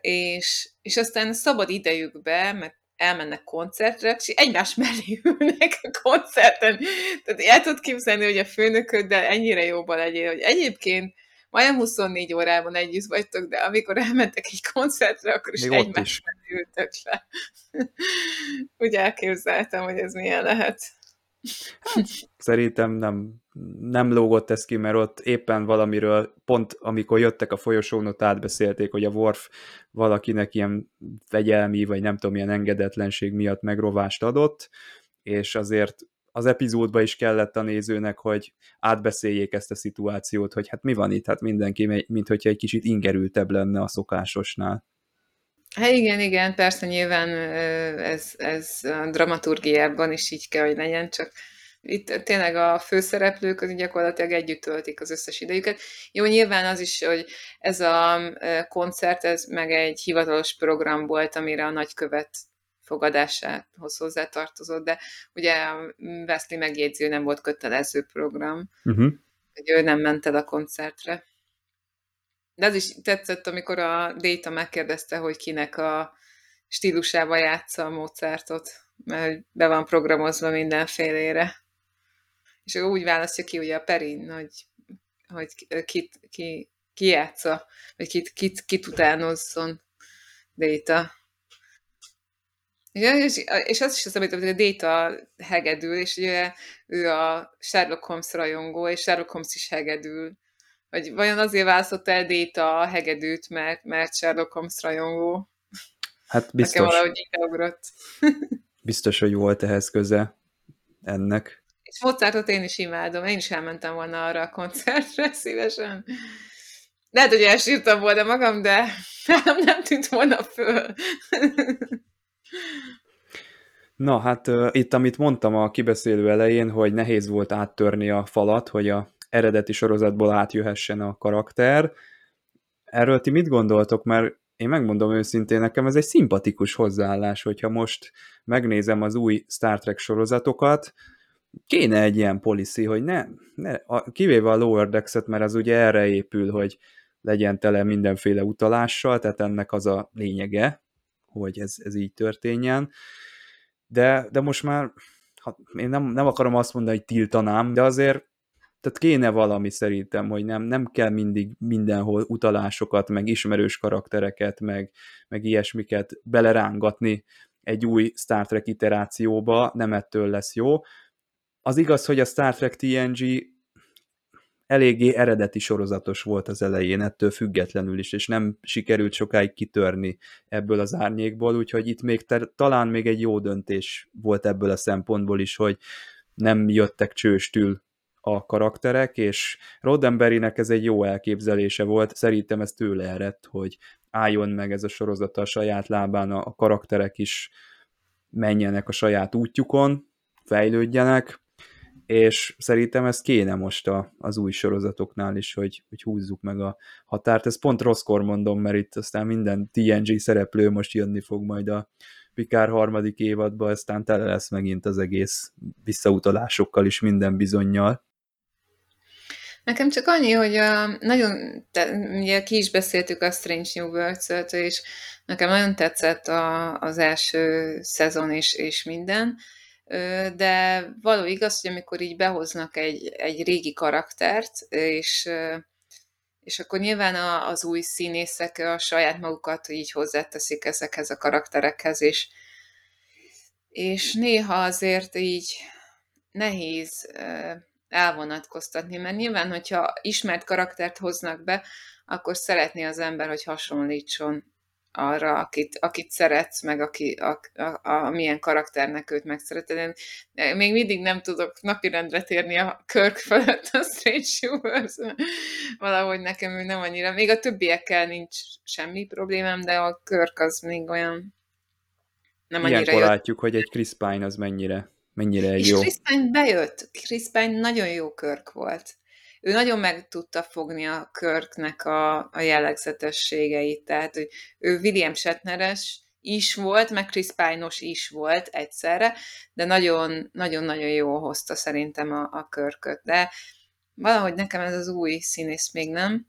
És, és aztán szabad idejükbe, mert elmennek koncertre, és egymás mellé ülnek a koncerten. Tehát el tudod képzelni, hogy a főnököddel ennyire jóban legyél, hogy egyébként majdnem 24 órában együtt vagytok, de amikor elmentek egy koncertre, akkor is egymásra ültök le. Úgy elképzeltem, hogy ez milyen lehet. Szerintem nem, nem lógott ez ki, mert ott éppen valamiről, pont amikor jöttek a folyosón, ott átbeszélték, hogy a Worf valakinek ilyen fegyelmi, vagy nem tudom, ilyen engedetlenség miatt megrovást adott, és azért az epizódba is kellett a nézőnek, hogy átbeszéljék ezt a szituációt, hogy hát mi van itt, hát mindenki, mint hogyha egy kicsit ingerültebb lenne a szokásosnál. Hát igen, igen, persze nyilván ez, ez a dramaturgiában is így kell, hogy legyen, csak itt tényleg a főszereplők az gyakorlatilag együtt töltik az összes idejüket. Jó, nyilván az is, hogy ez a koncert, ez meg egy hivatalos program volt, amire a nagykövet fogadásához hozzátartozott, de ugye a Wesley megjegyző nem volt kötelező program, uh-huh. hogy ő nem ment el a koncertre. De az is tetszett, amikor a Data megkérdezte, hogy kinek a stílusába játsza a Mozartot, mert be van programozva mindenfélére. És ő úgy választja ki ugye a Perin, hogy, hogy kit, ki, ki játsza, vagy kit, kit, kit utánozzon Data. És, és az is az, amit a Data hegedül, és ugye ő a Sherlock Holmes rajongó, és Sherlock Holmes is hegedül. Vagy vajon azért választott el Data a hegedűt, mert, mert Sherlock Holmes rajongó? Hát biztos. Nekem valahogy így biztos, hogy volt ehhez köze ennek. És Mozartot én is imádom, én is elmentem volna arra a koncertre szívesen. Lehet, hogy elsírtam volna magam, de nem, nem tűnt volna föl. Na hát uh, itt, amit mondtam a kibeszélő elején, hogy nehéz volt áttörni a falat, hogy a eredeti sorozatból átjöhessen a karakter. Erről ti mit gondoltok? Mert én megmondom őszintén, nekem ez egy szimpatikus hozzáállás, hogyha most megnézem az új Star Trek sorozatokat, kéne egy ilyen policy, hogy ne, ne a, kivéve a Lower Decks-et, mert az ugye erre épül, hogy legyen tele mindenféle utalással, tehát ennek az a lényege, hogy ez, ez így történjen. De, de most már, hát én nem, nem akarom azt mondani, hogy tiltanám, de azért tehát kéne valami szerintem, hogy nem, nem kell mindig mindenhol utalásokat, meg ismerős karaktereket, meg, meg ilyesmiket belerángatni egy új Star Trek iterációba, nem ettől lesz jó. Az igaz, hogy a Star Trek TNG eléggé eredeti sorozatos volt az elején, ettől függetlenül is, és nem sikerült sokáig kitörni ebből az árnyékból, úgyhogy itt még te, talán még egy jó döntés volt ebből a szempontból is, hogy nem jöttek csőstül a karakterek, és Roddenberrynek ez egy jó elképzelése volt, szerintem ez tőle eredt, hogy álljon meg ez a sorozata a saját lábán, a karakterek is menjenek a saját útjukon, fejlődjenek, és szerintem ez kéne most a, az új sorozatoknál is, hogy, hogy húzzuk meg a határt. Ez pont rosszkor mondom, mert itt aztán minden TNG szereplő most jönni fog majd a Pikár harmadik évadba, aztán tele lesz megint az egész visszautalásokkal is minden bizonyal. Nekem csak annyi, hogy a, nagyon, te, ugye ki is beszéltük a Strange New worlds és nekem nagyon tetszett a, az első szezon és, és minden, de való igaz, hogy amikor így behoznak egy, egy régi karaktert, és, és akkor nyilván az új színészek a saját magukat így hozzáteszik ezekhez a karakterekhez, és, és néha azért így nehéz elvonatkoztatni, mert nyilván, hogyha ismert karaktert hoznak be, akkor szeretné az ember, hogy hasonlítson arra, akit, akit szeretsz, meg aki, a, a, a, milyen karakternek őt megszereted. Én még mindig nem tudok napirendre térni a Kirk felett a Strange Universe. Valahogy nekem ő nem annyira. Még a többiekkel nincs semmi problémám, de a Kirk az még olyan nem annyira Ilyenkor jött. látjuk, hogy egy Chris Pine az mennyire, mennyire És jó. Chris Pine bejött. Chris Pine nagyon jó Kirk volt ő nagyon meg tudta fogni a Körknek a, a jellegzetességeit, tehát hogy ő William Shatneres is volt, meg Chris pine is volt egyszerre, de nagyon-nagyon jó hozta szerintem a, a körköt. De valahogy nekem ez az új színész még nem.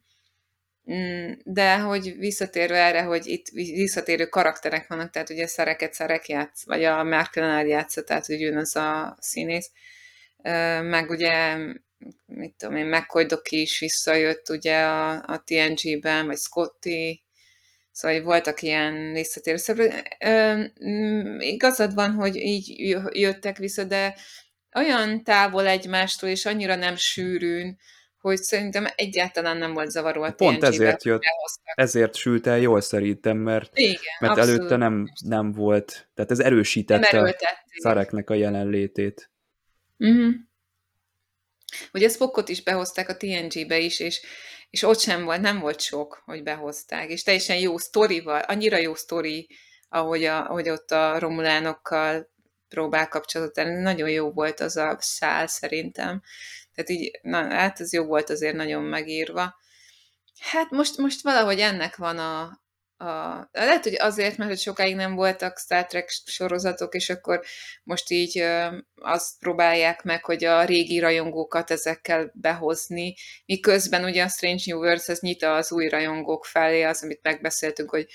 Mm, de hogy visszatérve erre, hogy itt visszatérő karakterek vannak, tehát ugye szereket szerek játsz, vagy a Mark Leonard játsza, tehát hogy jön az a színész, meg ugye mit tudom én, McCoy Doki is visszajött ugye a, a TNG-ben, vagy Scotty, szóval voltak ilyen visszatérő szereplők. Igazad van, hogy így jöttek vissza, de olyan távol egymástól, és annyira nem sűrűn, hogy szerintem egyáltalán nem volt zavaró a Pont ezért jött, ezért sült el jól szerintem, mert, Igen, mert előtte nem, nem volt, tehát ez erősítette Szareknek a jelenlétét. Uh-huh. Ugye Spockot is behozták a TNG-be is, és, és ott sem volt, nem volt sok, hogy behozták, és teljesen jó sztorival, annyira jó sztori, ahogy, a, ahogy ott a romulánokkal próbál kapcsolatot tenni. Nagyon jó volt az a szál szerintem. Tehát így, na, hát ez jó volt azért nagyon megírva. Hát most, most valahogy ennek van a, a... Lehet, hogy azért, mert hogy sokáig nem voltak Star Trek sorozatok, és akkor most így ö, azt próbálják meg, hogy a régi rajongókat ezekkel behozni, miközben ugye a Strange New Worlds ez nyita az új rajongók felé, az, amit megbeszéltünk, hogy,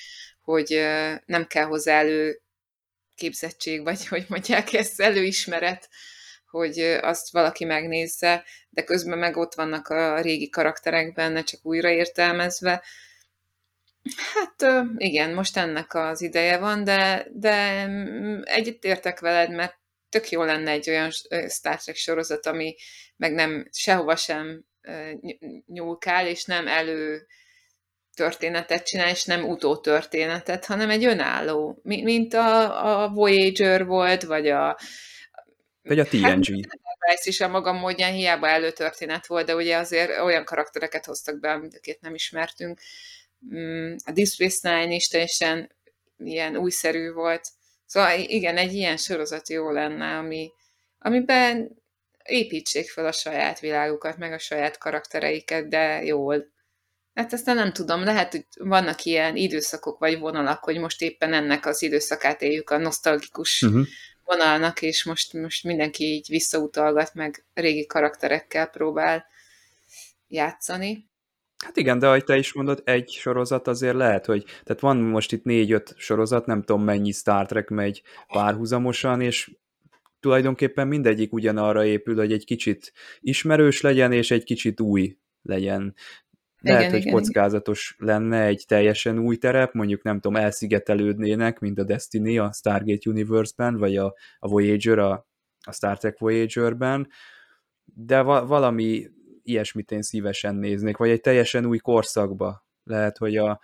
hogy ö, nem kell hozzá elő képzettség, vagy hogy mondják ezt, előismeret, hogy azt valaki megnézze, de közben meg ott vannak a régi karakterek benne, csak újraértelmezve. Hát igen, most ennek az ideje van, de, de együtt értek veled, mert tök jó lenne egy olyan Star Trek sorozat, ami meg nem sehova sem nyúlkál, és nem elő történetet csinál, és nem utótörténetet, hanem egy önálló, mint a, a Voyager volt, vagy a vagy a TNG. Hát, ez is a maga módján hiába előtörténet volt, de ugye azért olyan karaktereket hoztak be, amit akit nem ismertünk. Mm, a Deep Space Nine is teljesen ilyen újszerű volt. Szóval igen, egy ilyen sorozat jó lenne, ami, amiben építsék fel a saját világukat, meg a saját karaktereiket, de jól. Hát aztán nem tudom, lehet, hogy vannak ilyen időszakok vagy vonalak, hogy most éppen ennek az időszakát éljük a nosztalgikus uh-huh vonalnak, és most, most mindenki így visszautalgat, meg régi karakterekkel próbál játszani. Hát igen, de ahogy te is mondod, egy sorozat azért lehet, hogy tehát van most itt négy-öt sorozat, nem tudom mennyi Star Trek megy párhuzamosan, és tulajdonképpen mindegyik ugyanarra épül, hogy egy kicsit ismerős legyen, és egy kicsit új legyen. Lehet, igen, hogy igen, kockázatos igen. lenne egy teljesen új terep, mondjuk nem tudom, elszigetelődnének, mint a Destiny a Stargate Universe-ben, vagy a, a Voyager a, a Star Trek Voyager-ben, de va- valami ilyesmit én szívesen néznék, vagy egy teljesen új korszakba. Lehet, hogy a,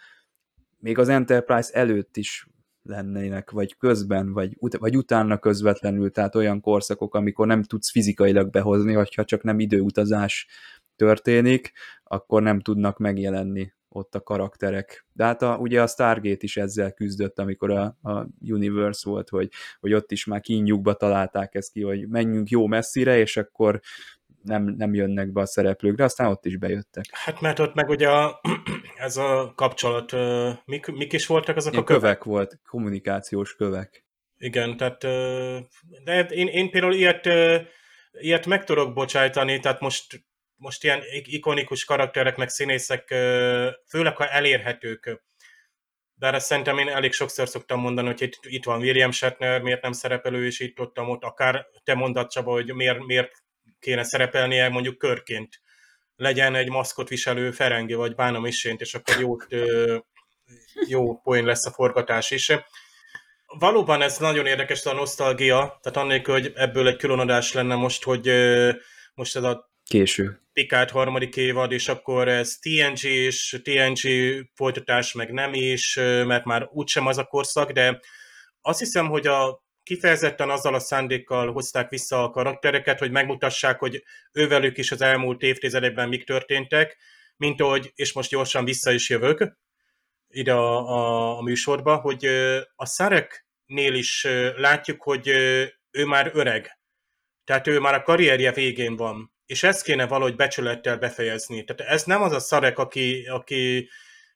még az Enterprise előtt is lennének, vagy közben, vagy, ut- vagy utána közvetlenül, tehát olyan korszakok, amikor nem tudsz fizikailag behozni, vagy ha csak nem időutazás történik, akkor nem tudnak megjelenni ott a karakterek. De hát a, ugye a Stargate is ezzel küzdött, amikor a, a Universe volt, hogy, hogy ott is már kínjukba találták ezt ki, hogy menjünk jó messzire, és akkor nem, nem jönnek be a szereplők, de aztán ott is bejöttek. Hát mert ott meg ugye a, ez a kapcsolat, mik, mik is voltak azok Ilyen a kövek? kövek volt, kommunikációs kövek. Igen, tehát de én, én például ilyet, ilyet meg tudok bocsájtani, tehát most most ilyen ikonikus karakterek, meg színészek, főleg ha elérhetők, de erre szerintem én elég sokszor szoktam mondani, hogy itt, itt van William Shatner, miért nem szerepelő, és itt ott, ott, akár te mondod Csaba, hogy miért, miért kéne szerepelnie mondjuk körként. Legyen egy maszkot viselő Ferengi, vagy Bánom Issént, és akkor jó, jó poén lesz a forgatás is. Valóban ez nagyon érdekes a nosztalgia, tehát annélkül, hogy ebből egy különadás lenne most, hogy most ez a Késő. Picard harmadik évad, és akkor ez TNG és TNG folytatás meg nem is, mert már úgysem az a korszak, de azt hiszem, hogy a kifejezetten azzal a szándékkal hozták vissza a karaktereket, hogy megmutassák, hogy ővelük is az elmúlt évtizedekben mik történtek, mint ahogy, és most gyorsan vissza is jövök ide a, a, a műsorba, hogy a Száreknél is látjuk, hogy ő már öreg. Tehát ő már a karrierje végén van és ezt kéne valahogy becsülettel befejezni. Tehát ez nem az a szarek, aki, aki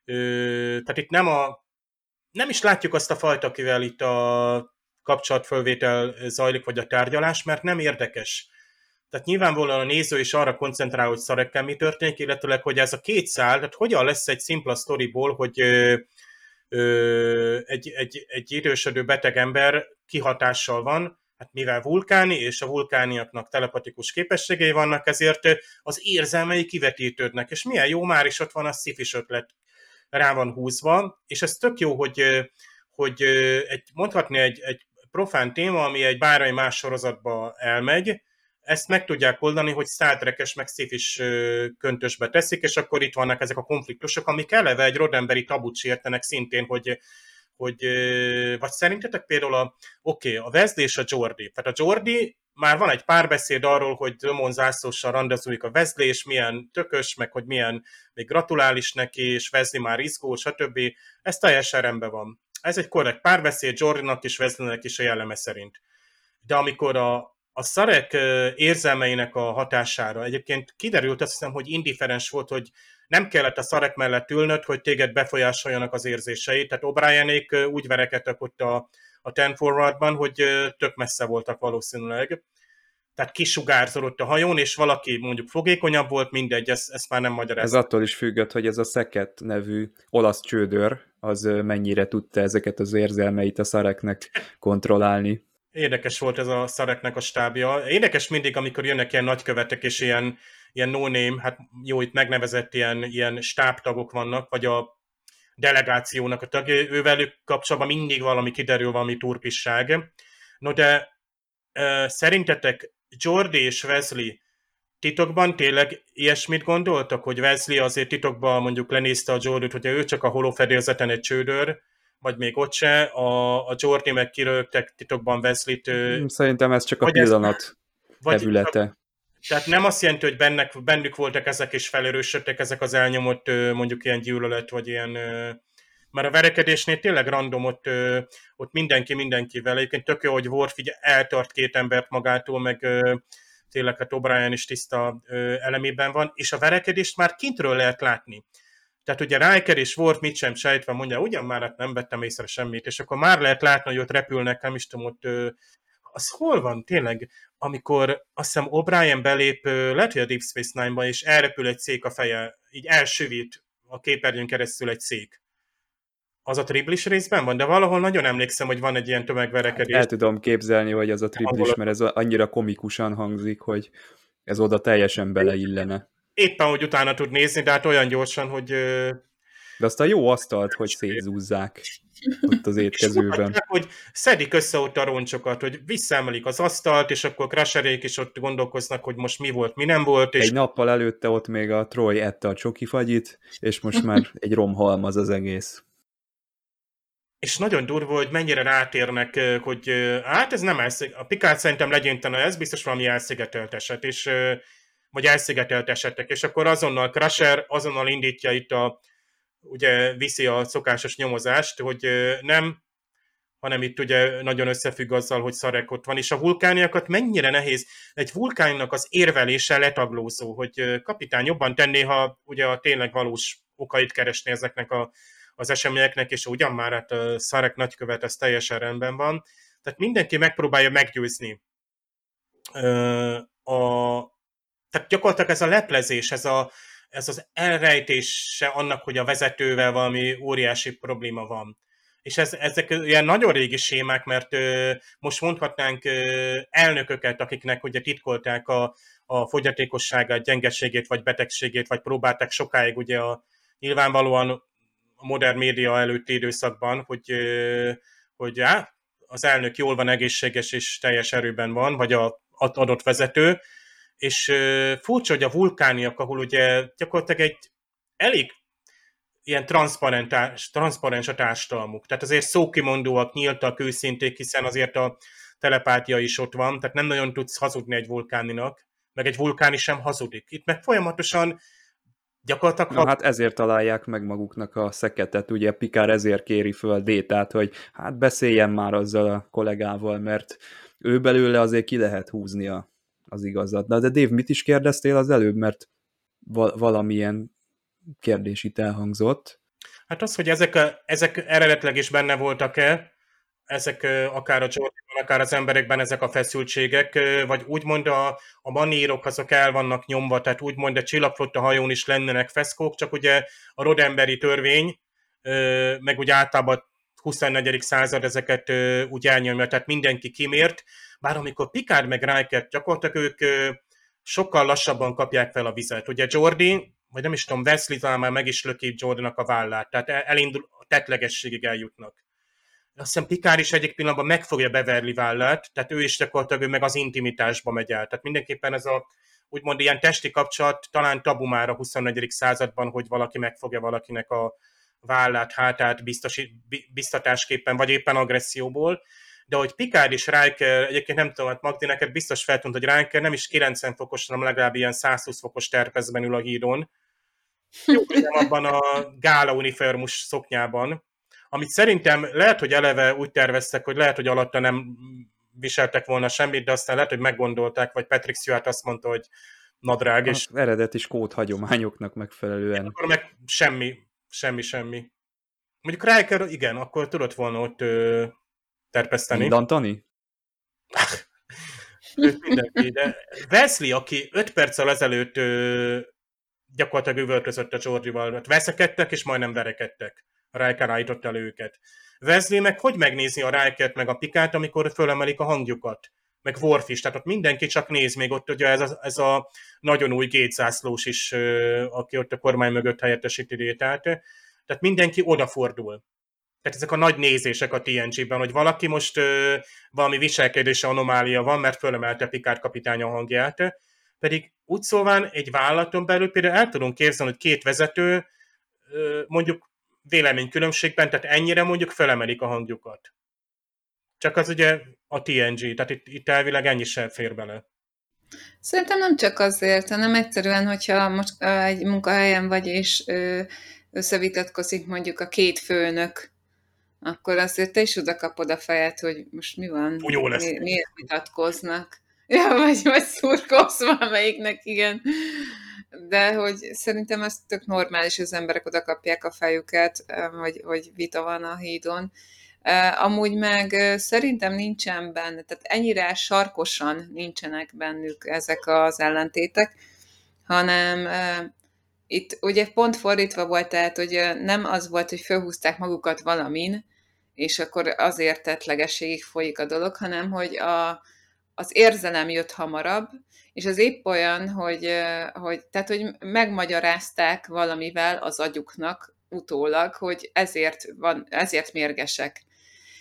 tehát itt nem a, nem is látjuk azt a fajta, akivel itt a kapcsolatfölvétel zajlik, vagy a tárgyalás, mert nem érdekes. Tehát nyilvánvalóan a néző is arra koncentrál, hogy szarekkel mi történik, illetőleg, hogy ez a két szál, tehát hogyan lesz egy szimpla sztoriból, hogy ö, ö, egy, egy, egy idősödő beteg ember kihatással van, hát mivel vulkáni, és a vulkániaknak telepatikus képességei vannak, ezért az érzelmei kivetítődnek, és milyen jó, már is ott van a szifis ötlet rá van húzva, és ez tök jó, hogy, hogy egy, mondhatni egy, egy profán téma, ami egy bármely más sorozatba elmegy, ezt meg tudják oldani, hogy Star Trek-es meg is köntösbe teszik, és akkor itt vannak ezek a konfliktusok, amik eleve egy rodemberi tabut sértenek szintén, hogy hogy, vagy szerintetek például a, oké, okay, a Wesley és a Jordi. Tehát a Jordi már van egy párbeszéd arról, hogy Dömon zászlóssal randezúlik a Wesley, és milyen tökös, meg hogy milyen még gratulál is neki, és Wesley már izgó, stb. Ez teljesen rendben van. Ez egy korrekt párbeszéd Jordinak és Wesleynek is a jelleme szerint. De amikor a, a Szarek érzelmeinek a hatására egyébként kiderült, azt hiszem, hogy indiferens volt, hogy nem kellett a szarek mellett ülnöd, hogy téged befolyásoljanak az érzéseit. Tehát O'Brienék úgy verekedtek ott a, a Ten Forwardban, hogy tök messze voltak valószínűleg. Tehát kisugárzolott a hajón, és valaki mondjuk fogékonyabb volt, mindegy, ezt, ezt már nem magyaráz. Ez attól is függött, hogy ez a Szeket nevű olasz csődör, az mennyire tudta ezeket az érzelmeit a szareknek kontrollálni. Érdekes volt ez a szareknek a stábja. Érdekes mindig, amikor jönnek ilyen nagykövetek, és ilyen ilyen no-name, hát jó, itt megnevezett ilyen, ilyen stábtagok vannak, vagy a delegációnak a tagja, ővelük kapcsolatban mindig valami kiderül, valami turpisság. No de uh, szerintetek Jordi és Wesley titokban tényleg ilyesmit gondoltak, hogy Wesley azért titokban mondjuk lenézte a Jordit, hogy ő csak a holófedélzeten egy csődör, vagy még ott se, a, a Jordi meg kirögtek titokban Wesley-t. Szerintem ez csak a pillanat ez, vagy, tehát nem azt jelenti, hogy bennek, bennük voltak ezek és felerősödtek ezek az elnyomott mondjuk ilyen gyűlölet, vagy ilyen mert a verekedésnél tényleg random, ott, ott mindenki mindenkivel. Egyébként tök jó, hogy Worf így eltart két embert magától, meg tényleg hát O'Brien is tiszta elemében van, és a verekedést már kintről lehet látni. Tehát ugye Riker és Worf mit sem sejtve mondja, ugyan már hát nem vettem észre semmit, és akkor már lehet látni, hogy ott repülnek, nem is tudom, ott az hol van tényleg, amikor azt hiszem O'Brien belép, lehet, hogy a Deep Space Nine-ba, és elrepül egy szék a feje, így elsüvít a képernyőn keresztül egy szék. Az a triplis részben van, de valahol nagyon emlékszem, hogy van egy ilyen tömegverekedés. El tudom képzelni, hogy az a triplis, mert ez annyira komikusan hangzik, hogy ez oda teljesen beleillene. Éppen, hogy utána tud nézni, de hát olyan gyorsan, hogy... De azt a jó asztalt, hogy szétzúzzák ott az étkezőben. hogy szedik össze ott a roncsokat, hogy visszaemelik az asztalt, és akkor Crasherék is ott gondolkoznak, hogy most mi volt, mi nem volt. És... Egy nappal előtte ott még a Troy ette a csoki fagyit, és most már egy romhalmaz az egész. És nagyon durva, hogy mennyire rátérnek, hogy hát ez nem elszig. A Picard szerintem legyintene, ez biztos valami elszigetelt eset, és, vagy elszigetelt esetek, és akkor azonnal Crusher azonnal indítja itt a, ugye viszi a szokásos nyomozást, hogy nem, hanem itt ugye nagyon összefügg azzal, hogy szarek ott van, és a vulkániakat mennyire nehéz, egy vulkánnak az érvelése letaglózó, hogy kapitány jobban tenné, ha ugye a tényleg valós okait keresné ezeknek a, az eseményeknek, és ugyan már hát szarek nagykövet, ez teljesen rendben van. Tehát mindenki megpróbálja meggyőzni a, tehát gyakorlatilag ez a leplezés, ez a, ez az elrejtése annak, hogy a vezetővel valami óriási probléma van. És ez, ezek ilyen nagyon régi sémák, mert ö, most mondhatnánk ö, elnököket, akiknek ugye titkolták a, a fogyatékosságát, gyengeségét, vagy betegségét, vagy próbálták sokáig ugye a, nyilvánvalóan a modern média előtti időszakban, hogy, hogy á, az elnök jól van, egészséges és teljes erőben van, vagy a adott vezető, és furcsa, hogy a vulkániak, ahol ugye gyakorlatilag egy elég ilyen transzparens a társadalmuk. Tehát azért szókimondóak, nyíltak, őszinték, hiszen azért a telepátia is ott van, tehát nem nagyon tudsz hazudni egy vulkáninak, meg egy vulkáni sem hazudik. Itt meg folyamatosan gyakorlatilag... Na, hát ezért találják meg maguknak a szeketet, ugye Pikár ezért kéri föl Détát, hogy hát beszéljen már azzal a kollégával, mert ő belőle azért ki lehet húzni a az igazat. Na, de Dave, mit is kérdeztél az előbb, mert val- valamilyen kérdés itt elhangzott. Hát az, hogy ezek, a, ezek eredetleg is benne voltak-e, ezek akár a csoportban, akár az emberekben ezek a feszültségek, vagy úgymond a, a manírok azok el vannak nyomva, tehát úgymond a csillagflotta hajón is lennének feszkók, csak ugye a rodemberi törvény, meg úgy általában 24. század ezeket úgy elnyomja, tehát mindenki kimért, bár amikor Picard meg Riker gyakorlatilag ők sokkal lassabban kapják fel a vizet. Ugye Jordi, vagy nem is tudom, Wesley talán már meg is löki Jordanak a vállát, tehát elindul, a tetlegességig eljutnak. Azt hiszem Pikár is egyik pillanatban megfogja Beverly vállát, tehát ő is gyakorlatilag ő meg az intimitásba megy el. Tehát mindenképpen ez a úgymond ilyen testi kapcsolat talán tabu már a 24. században, hogy valaki megfogja valakinek a vállát, hátát biztosi, biztatásképpen, vagy éppen agresszióból. De hogy Picard és Riker, egyébként nem tudom, hát Magdi, neked biztos feltűnt, hogy Riker nem is 90 fokos, hanem legalább ilyen 120 fokos terpezben ül a hídon. Jó, abban a gála uniformus szoknyában, amit szerintem lehet, hogy eleve úgy terveztek, hogy lehet, hogy alatta nem viseltek volna semmit, de aztán lehet, hogy meggondolták, vagy Patrick Stewart azt mondta, hogy nadrág. És... eredeti skót hagyományoknak megfelelően. Akkor meg semmi, semmi, semmi. Mondjuk Riker, igen, akkor tudott volna ott ö, terpeszteni. Mindantani? mindenki, de Wesley, aki 5 perccel ezelőtt ö, gyakorlatilag üvöltözött a George-val, veszekedtek, és majdnem verekedtek. A Riker állított elő őket. Wesley meg hogy megnézi a Rikert meg a Pikát, amikor fölemelik a hangjukat? Meg Worf is, tehát ott mindenki csak néz, még ott ugye ez a, ez a nagyon új gétzászlós is, aki ott a kormány mögött helyettesíti Rétát. Tehát mindenki odafordul. Tehát ezek a nagy nézések a TNG-ben, hogy valaki most ö, valami viselkedése anomália van, mert fölemelte Pikár kapitány a hangját, pedig úgy szóval egy vállalaton belül például el tudunk képzelni, hogy két vezető ö, mondjuk véleménykülönbségben, tehát ennyire mondjuk felemelik a hangjukat. Csak az ugye a TNG, tehát itt, itt elvileg ennyi sem fér bele. Szerintem nem csak azért, hanem egyszerűen, hogyha most egy munkahelyen vagy, és összevitatkozik mondjuk a két főnök, akkor azért te is oda kapod a fejet, hogy most mi van, jó lesz. Mi, miért vitatkoznak. Ja, vagy, vagy szurkolsz valamelyiknek, igen de hogy szerintem ez tök normális, az emberek oda kapják a fejüket, hogy, hogy vita van a hídon. Amúgy meg szerintem nincsen benne, tehát ennyire sarkosan nincsenek bennük ezek az ellentétek, hanem itt ugye pont fordítva volt, tehát hogy nem az volt, hogy felhúzták magukat valamin, és akkor azért tettlegességig folyik a dolog, hanem hogy a, az érzelem jött hamarabb, és az épp olyan, hogy, hogy, tehát, hogy megmagyarázták valamivel az agyuknak utólag, hogy ezért, van, ezért mérgesek.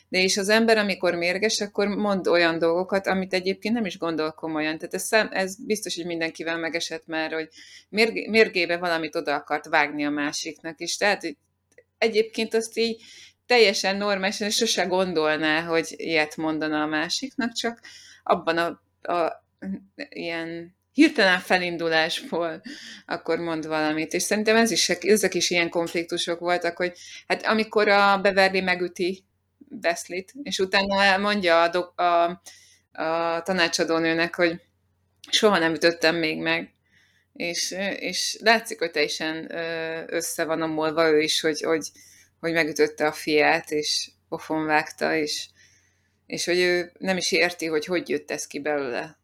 De és az ember, amikor mérges, akkor mond olyan dolgokat, amit egyébként nem is gondol komolyan. Tehát ez, ez biztos, hogy mindenkivel megesett már, hogy mérg, mérgébe valamit oda akart vágni a másiknak is. Tehát egyébként azt így teljesen normálisan, sose gondolná, hogy ilyet mondana a másiknak, csak abban a, a ilyen hirtelen felindulásból akkor mond valamit. És szerintem ez is, ezek is ilyen konfliktusok voltak, hogy hát amikor a Beverly megüti Beszlit, és utána mondja a, do, a, a tanácsadónőnek, hogy soha nem ütöttem még meg. És, és látszik, hogy teljesen össze van omolva ő is, hogy, hogy, hogy megütötte a fiát, és pofon vágta, és, és hogy ő nem is érti, hogy hogy jött ez ki belőle.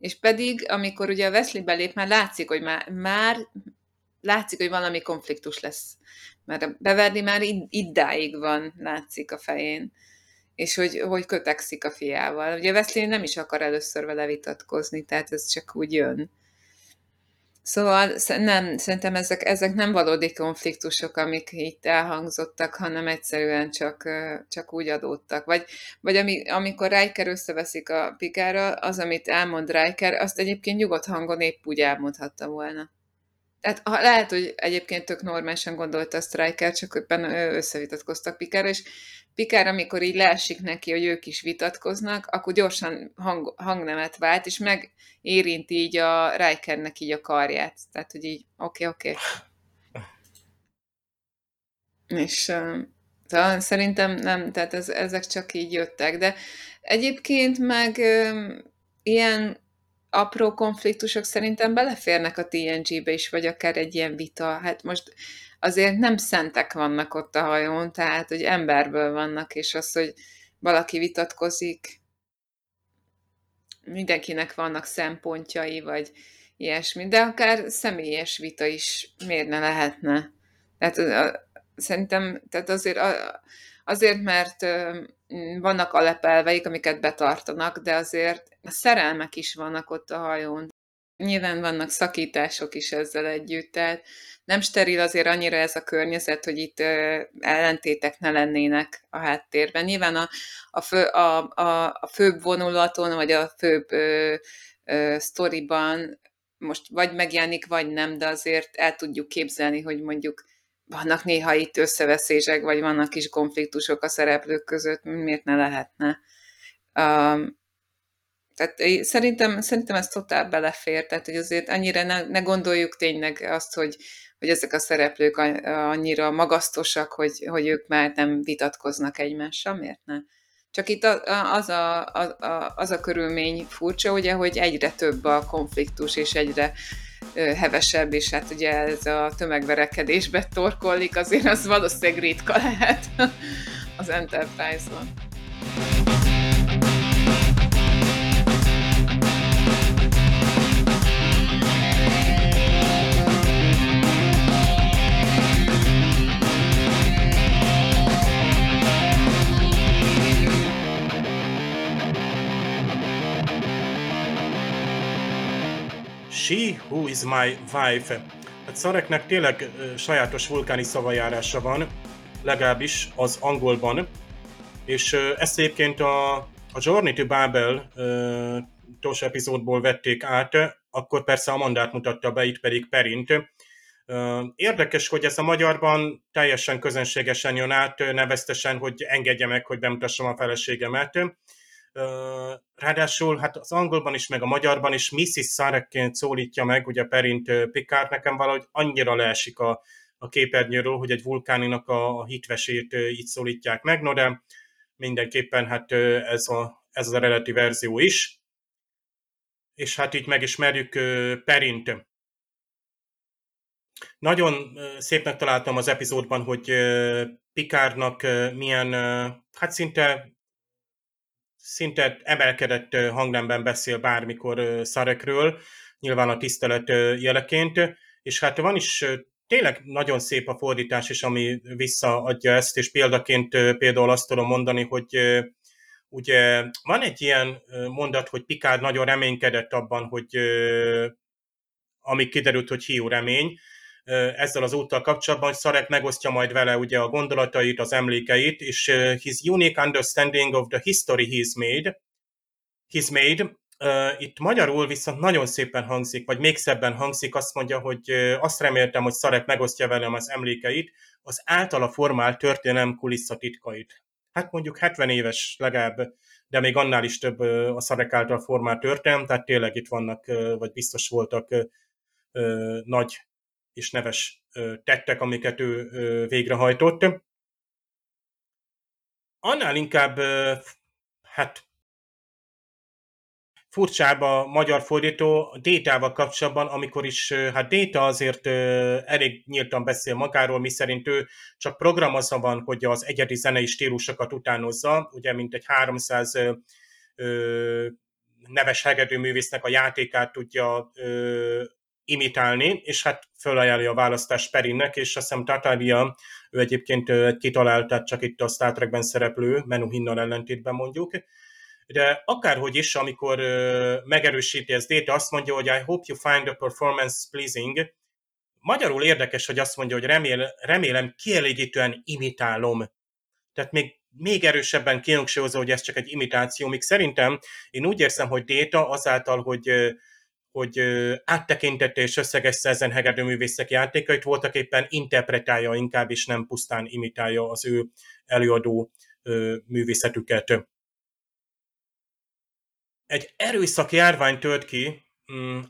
És pedig, amikor ugye a Wesley belép, már látszik, hogy már, már látszik, hogy valami konfliktus lesz. Mert a Beverly már iddáig van, látszik a fején. És hogy, hogy kötekszik a fiával. Ugye Wesley nem is akar először vele vitatkozni, tehát ez csak úgy jön. Szóval nem, szerintem ezek, ezek nem valódi konfliktusok, amik itt elhangzottak, hanem egyszerűen csak, csak úgy adódtak. Vagy, vagy ami, amikor Riker összeveszik a pikára, az, amit elmond Riker, azt egyébként nyugodt hangon épp úgy elmondhatta volna. Tehát ha, lehet, hogy egyébként tök normálisan gondolta a Striker, csak éppen összevitatkoztak Pikára, és Pikár, amikor így leesik neki, hogy ők is vitatkoznak, akkor gyorsan hang, hangnemet vált, és megérinti így a Rikernek így a karját. Tehát, hogy így, oké, okay, oké. Okay. És uh, szerintem nem, tehát ez, ezek csak így jöttek, de egyébként meg ilyen apró konfliktusok szerintem beleférnek a TNG-be is, vagy akár egy ilyen vita. Hát most azért nem szentek vannak ott a hajón, tehát hogy emberből vannak, és az, hogy valaki vitatkozik, mindenkinek vannak szempontjai, vagy ilyesmi, de akár személyes vita is miért ne lehetne. Tehát szerintem, tehát azért, azért mert vannak alepelveik, amiket betartanak, de azért a szerelmek is vannak ott a hajón. nyilván vannak szakítások is ezzel együtt, tehát nem steril azért annyira ez a környezet, hogy itt ellentétek ne lennének a háttérben. Nyilván a, a, fő, a, a, a főbb vonulaton, vagy a főbb ö, ö, sztoriban most vagy megjelenik, vagy nem, de azért el tudjuk képzelni, hogy mondjuk vannak néha itt összeveszések, vagy vannak is konfliktusok a szereplők között, miért ne lehetne. Um, tehát szerintem, szerintem ez totál belefér, tehát hogy azért annyira ne, ne gondoljuk tényleg azt, hogy, hogy ezek a szereplők annyira magasztosak, hogy, hogy ők már nem vitatkoznak egymással, miért ne? Csak itt az a, a, az a körülmény furcsa, ugye, hogy egyre több a konfliktus, és egyre hevesebb, és hát ugye ez a tömegverekedésbe torkollik, azért az valószínűleg ritka lehet az Enterprise-ban. She Who Is My Wife. Hát Szareknek tényleg sajátos vulkáni szavajárása van, legalábbis az angolban, és ezt egyébként a, a Journey to Babel tos epizódból vették át, akkor persze a mandát mutatta be, itt pedig Perint. Érdekes, hogy ez a magyarban teljesen közönségesen jön át, neveztesen, hogy engedje meg, hogy bemutassam a feleségemet. Ráadásul hát az angolban is, meg a magyarban is Mrs. Sarekként szólítja meg, ugye Perint Picard nekem valahogy annyira leesik a, a képernyőről, hogy egy vulkáninak a, a hitvesét így szólítják meg, no de mindenképpen hát ez, a, ez az eredeti verzió is. És hát így megismerjük Perint. Nagyon szépnek találtam az epizódban, hogy Pikárnak milyen, hát szinte szinte emelkedett hangnemben beszél bármikor Szarekről, nyilván a tisztelet jeleként, és hát van is tényleg nagyon szép a fordítás is, ami visszaadja ezt, és példaként például azt tudom mondani, hogy ugye van egy ilyen mondat, hogy Pikár nagyon reménykedett abban, hogy amíg kiderült, hogy hiú remény, ezzel az úttal kapcsolatban, hogy Szarek megosztja majd vele ugye a gondolatait, az emlékeit, és his unique understanding of the history he's made, he's made, itt magyarul viszont nagyon szépen hangzik, vagy még szebben hangzik, azt mondja, hogy azt reméltem, hogy Szarek megosztja velem az emlékeit, az általa formált történelem kulisszatitkait. Hát mondjuk 70 éves legalább, de még annál is több a Szarek által formált történelem, tehát tényleg itt vannak, vagy biztos voltak nagy és neves tettek, amiket ő végrehajtott. Annál inkább, hát furcsább a magyar fordító Détával kapcsolatban, amikor is, hát Déta azért elég nyíltan beszél magáról, miszerint ő csak programozva van, hogy az egyedi zenei stílusokat utánozza, ugye mint egy 300 neves hegedűművésznek a játékát tudja imitálni, és hát fölajánlja a választás Perinnek, és azt hiszem Tatalia, ő egyébként egy kitalált, csak itt a Star Trekben szereplő, Menuhinnal ellentétben mondjuk, de akárhogy is, amikor megerősíti ez Data, azt mondja, hogy I hope you find the performance pleasing. Magyarul érdekes, hogy azt mondja, hogy remél, remélem kielégítően imitálom. Tehát még még erősebben kihangsúlyozza, hogy ez csak egy imitáció, míg szerintem én úgy érzem, hogy Data azáltal, hogy hogy áttekintette és összegezte ezen hegedőművészek játékait, voltak éppen interpretálja inkább, és nem pusztán imitálja az ő előadó művészetüket. Egy erőszak járvány tört ki mm,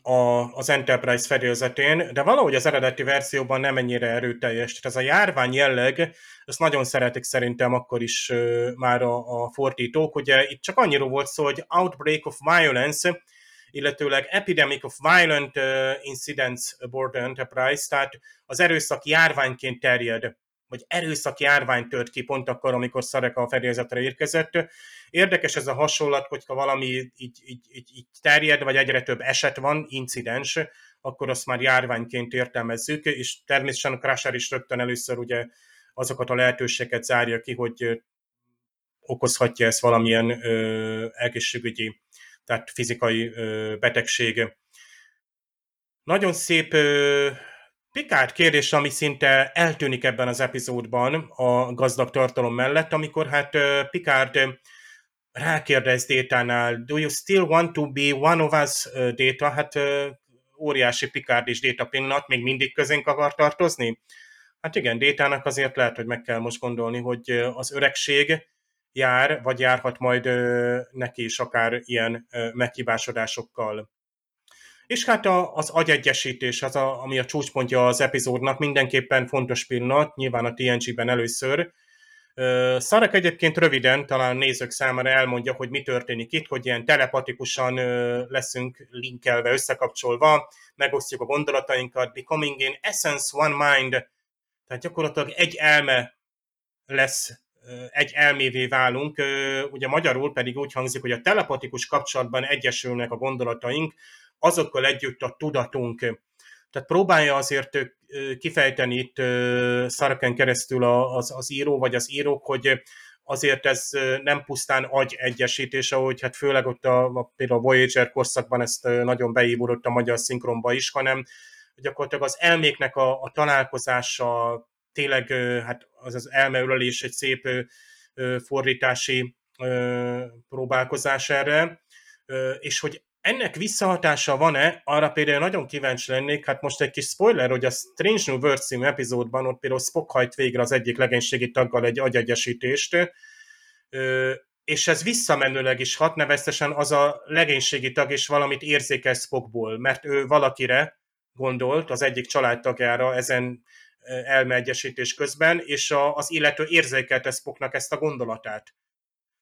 az Enterprise fedélzetén, de valahogy az eredeti verzióban nem ennyire erőteljes. Tehát ez a járvány jelleg, ezt nagyon szeretik szerintem akkor is már a, a fordítók. Ugye itt csak annyira volt szó, hogy outbreak of violence, illetőleg Epidemic of Violent Incidents Aboard the Enterprise, tehát az erőszak járványként terjed vagy erőszak járvány tört ki pont akkor, amikor Szareka a fedélzetre érkezett. Érdekes ez a hasonlat, hogyha valami így, így, így, így terjed, vagy egyre több eset van, incidens, akkor azt már járványként értelmezzük, és természetesen a Crusher is rögtön először ugye azokat a lehetőségeket zárja ki, hogy okozhatja ezt valamilyen ö, egészségügyi tehát fizikai betegség. nagyon szép Picard kérdés, ami szinte eltűnik ebben az epizódban a gazdag tartalom mellett, amikor hát Picard rákérdez Détánál, do you still want to be one of us, Déta? Hát óriási Picard és Déta pillanat, még mindig közénk akar tartozni? Hát igen, Détának azért lehet, hogy meg kell most gondolni, hogy az öregség jár, vagy járhat majd neki is akár ilyen meghibásodásokkal. És hát a, az agyegyesítés, az a, ami a csúcspontja az epizódnak, mindenképpen fontos pillanat, nyilván a TNG-ben először. Szarek egyébként röviden, talán nézők számára elmondja, hogy mi történik itt, hogy ilyen telepatikusan leszünk linkelve, összekapcsolva, megosztjuk a gondolatainkat, becoming in essence one mind, tehát gyakorlatilag egy elme lesz, egy elmévé válunk. Ugye magyarul pedig úgy hangzik, hogy a telepatikus kapcsolatban egyesülnek a gondolataink, azokkal együtt a tudatunk. Tehát próbálja azért kifejteni itt Szarken keresztül az, az író, vagy az írók, hogy azért ez nem pusztán agy egyesítése, hogy hát főleg ott a, a például a Voyager korszakban ezt nagyon beívódott a magyar szinkronba is, hanem gyakorlatilag az elméknek a, a találkozása, tényleg hát az az elmeülelés egy szép fordítási próbálkozás erre, és hogy ennek visszahatása van-e, arra például nagyon kíváncsi lennék, hát most egy kis spoiler, hogy a Strange New World című epizódban ott például Spock hajt végre az egyik legénységi taggal egy agyegyesítést, és ez visszamenőleg is hat, neveztesen az a legénységi tag is valamit érzékel Spockból, mert ő valakire gondolt, az egyik családtagjára ezen elmeegyesítés közben, és az illető érzékelte Spocknak ezt a gondolatát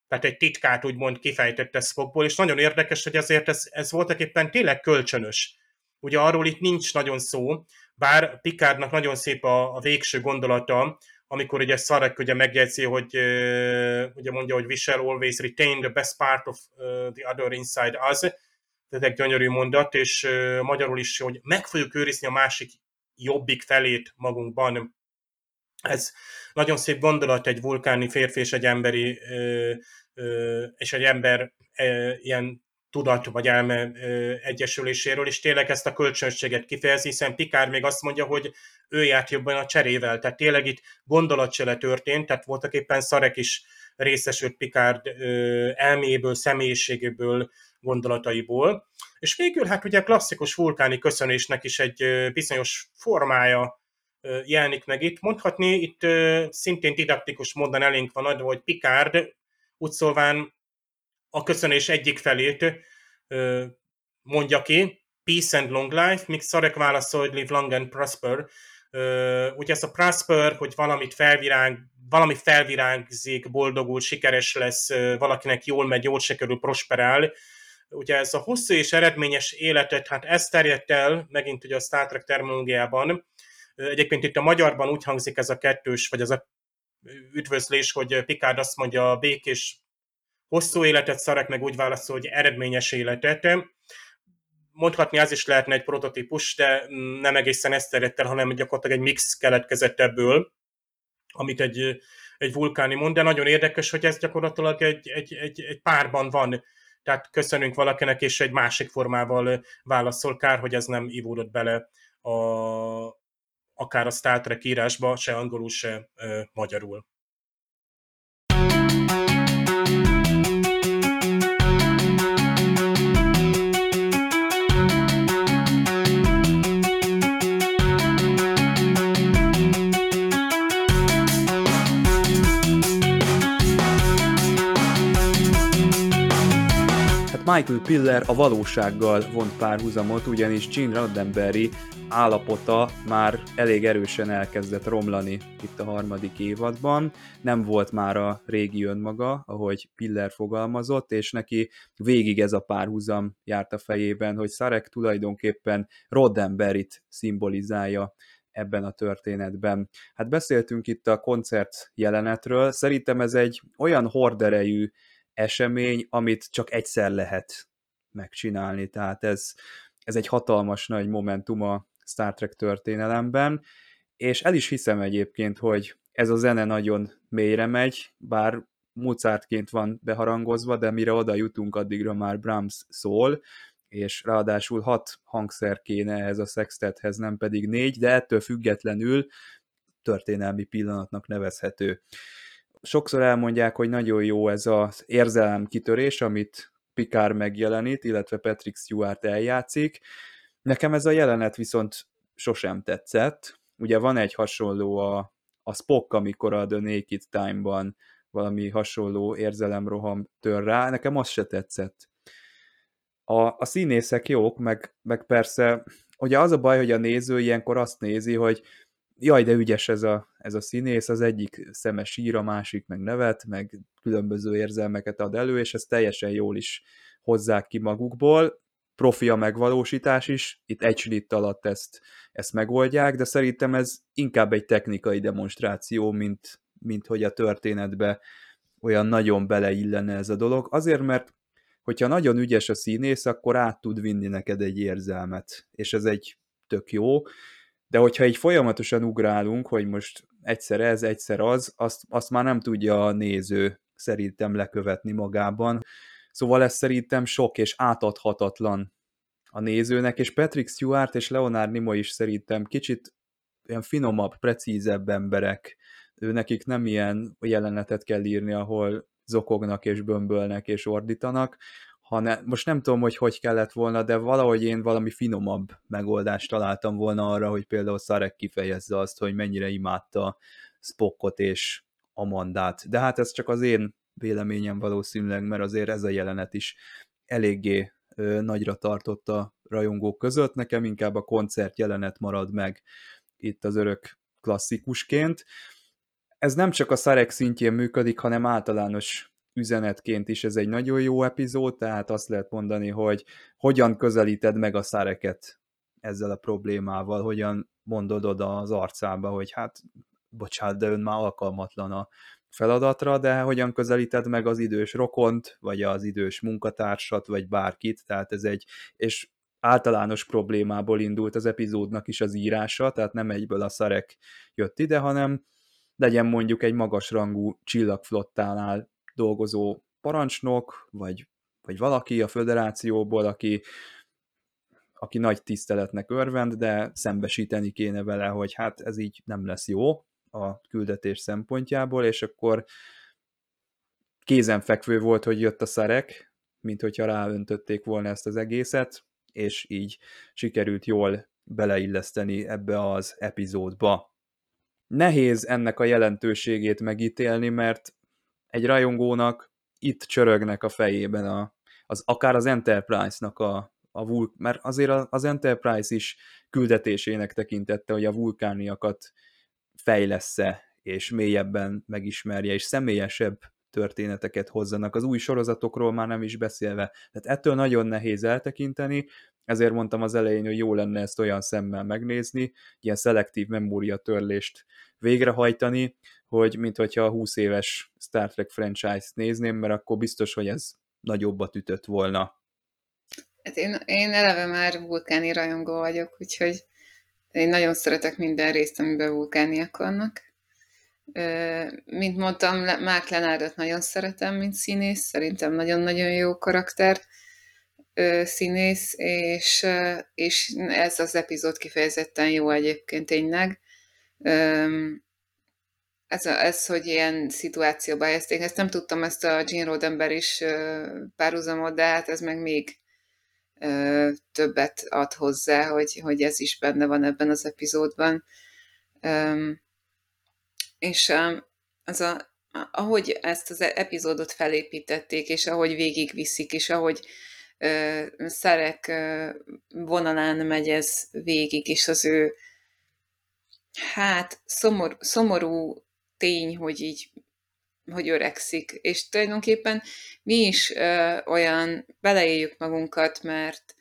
tehát egy titkát úgymond kifejtette Spockból, és nagyon érdekes, hogy azért ez, ez voltak éppen tényleg kölcsönös. Ugye arról itt nincs nagyon szó, bár Picardnak nagyon szép a, a végső gondolata, amikor ugye Szarek ugye megjegyzi, hogy ugye mondja, hogy we shall always retain the best part of the other inside us, ez egy gyönyörű mondat, és magyarul is, hogy meg fogjuk őrizni a másik jobbik felét magunkban. Ez nagyon szép gondolat egy vulkáni férfi és egy emberi és egy ember ilyen tudat vagy elme egyesüléséről, és tényleg ezt a kölcsönséget kifejezi, hiszen Pikár még azt mondja, hogy ő járt jobban a cserével, tehát tényleg itt gondolatcsele történt, tehát voltak éppen Szarek is részesült Pikárd elméből, személyiségéből, gondolataiból. És végül hát ugye klasszikus vulkáni köszönésnek is egy bizonyos formája jelenik meg itt. Mondhatni, itt szintén didaktikus módon elénk van adva, hogy Picard úgy szólván a köszönés egyik felét mondja ki, peace and long life, míg Szarek válaszol, hogy live long and prosper. Ugye ez a prosper, hogy valamit felvirág, valami felvirágzik, boldogul, sikeres lesz, valakinek jól megy, jól sikerül, prosperál. Ugye ez a hosszú és eredményes életet, hát ez terjedt el, megint ugye a Star Trek terminológiában. Egyébként itt a magyarban úgy hangzik ez a kettős, vagy ez a üdvözlés, hogy Picard azt mondja, a békés hosszú életet, Szarek meg úgy válaszol, hogy eredményes életet. Mondhatni az is lehetne egy prototípus, de nem egészen ezt terjedt el, hanem gyakorlatilag egy mix keletkezett ebből, amit egy, egy vulkáni mond, de nagyon érdekes, hogy ez gyakorlatilag egy, egy, egy, egy párban van. Tehát köszönünk valakinek, és egy másik formával válaszol. Kár, hogy ez nem ivódott bele a, akár a Star Trek írásba, se angolul, se ö, magyarul. Michael Piller a valósággal vont párhuzamot, ugyanis Gene Roddenberry állapota már elég erősen elkezdett romlani itt a harmadik évadban. Nem volt már a régi önmaga, ahogy Piller fogalmazott, és neki végig ez a párhuzam járt a fejében, hogy Szarek tulajdonképpen Roddenberryt szimbolizálja ebben a történetben. Hát beszéltünk itt a koncert jelenetről, szerintem ez egy olyan horderejű esemény, amit csak egyszer lehet megcsinálni, tehát ez, ez egy hatalmas nagy momentum a Star Trek történelemben, és el is hiszem egyébként, hogy ez a zene nagyon mélyre megy, bár Mozartként van beharangozva, de mire oda jutunk, addigra már Brahms szól, és ráadásul hat hangszer kéne ez a sextethez, nem pedig négy, de ettől függetlenül történelmi pillanatnak nevezhető. Sokszor elmondják, hogy nagyon jó ez az érzelem kitörés, amit Picard megjelenít, illetve Patrick Stewart eljátszik. Nekem ez a jelenet viszont sosem tetszett. Ugye van egy hasonló a, a Spock, amikor a The Naked Time-ban valami hasonló érzelemroham tör rá, nekem az se tetszett. A, a színészek jók, meg, meg persze, ugye az a baj, hogy a néző ilyenkor azt nézi, hogy jaj, de ügyes ez a, ez a színész, az egyik szeme sír, a másik meg nevet, meg különböző érzelmeket ad elő, és ezt teljesen jól is hozzák ki magukból. Profi a megvalósítás is, itt egy slitt alatt ezt, ezt megoldják, de szerintem ez inkább egy technikai demonstráció, mint, mint hogy a történetbe olyan nagyon beleillene ez a dolog. Azért, mert hogyha nagyon ügyes a színész, akkor át tud vinni neked egy érzelmet, és ez egy tök jó, de hogyha így folyamatosan ugrálunk, hogy most egyszer ez, egyszer az, azt, azt már nem tudja a néző szerintem lekövetni magában. Szóval ez szerintem sok és átadhatatlan a nézőnek, és Patrick Stewart és Leonard Nimoy is szerintem kicsit olyan finomabb, precízebb emberek. Ő nekik nem ilyen jelenetet kell írni, ahol zokognak és bömbölnek és ordítanak, hanem most nem tudom, hogy hogy kellett volna, de valahogy én valami finomabb megoldást találtam volna arra, hogy például Szarek kifejezze azt, hogy mennyire imádta Spockot és Amandát. De hát ez csak az én véleményem valószínűleg, mert azért ez a jelenet is eléggé ö, nagyra tartott a rajongók között. Nekem inkább a koncert jelenet marad meg itt az örök klasszikusként. Ez nem csak a Szarek szintjén működik, hanem általános üzenetként is ez egy nagyon jó epizód, tehát azt lehet mondani, hogy hogyan közelíted meg a száreket ezzel a problémával, hogyan mondod oda az arcába, hogy hát bocsánat, de ön már alkalmatlan a feladatra, de hogyan közelíted meg az idős rokont, vagy az idős munkatársat, vagy bárkit, tehát ez egy, és általános problémából indult az epizódnak is az írása, tehát nem egyből a szarek jött ide, hanem legyen mondjuk egy magasrangú csillagflottánál dolgozó parancsnok, vagy, vagy valaki a föderációból, aki, aki nagy tiszteletnek örvend, de szembesíteni kéne vele, hogy hát ez így nem lesz jó a küldetés szempontjából, és akkor kézenfekvő volt, hogy jött a szerek, mint hogyha ráöntötték volna ezt az egészet, és így sikerült jól beleilleszteni ebbe az epizódba. Nehéz ennek a jelentőségét megítélni, mert egy rajongónak itt csörögnek a fejében a, az, akár az Enterprise-nak a, a vulk, mert azért az Enterprise is küldetésének tekintette, hogy a vulkániakat fejlesz-e, és mélyebben megismerje, és személyesebb történeteket hozzanak. Az új sorozatokról már nem is beszélve. Tehát ettől nagyon nehéz eltekinteni, ezért mondtam az elején, hogy jó lenne ezt olyan szemmel megnézni, ilyen szelektív memóriatörlést végrehajtani, hogy mint hogyha a 20 éves Star Trek franchise-t nézném, mert akkor biztos, hogy ez nagyobbat ütött volna. Hát én, én eleve már vulkáni rajongó vagyok, úgyhogy én nagyon szeretek minden részt, amiben vulkániak vannak. Mint mondtam, Mark Lenárdot nagyon szeretem, mint színész, szerintem nagyon-nagyon jó karakter színész, és, és ez az epizód kifejezetten jó egyébként tényleg ez, ez, hogy ilyen szituációba helyezték. Ezt nem tudtam, ezt a Gene Roddenberry is párhuzamot, de hát ez meg még többet ad hozzá, hogy, hogy ez is benne van ebben az epizódban. És az a, ahogy ezt az epizódot felépítették, és ahogy végigviszik, és ahogy szerek vonalán megy ez végig, és az ő hát szomor, szomorú tény, hogy így hogy öregszik. És tulajdonképpen mi is ö, olyan beleéljük magunkat, mert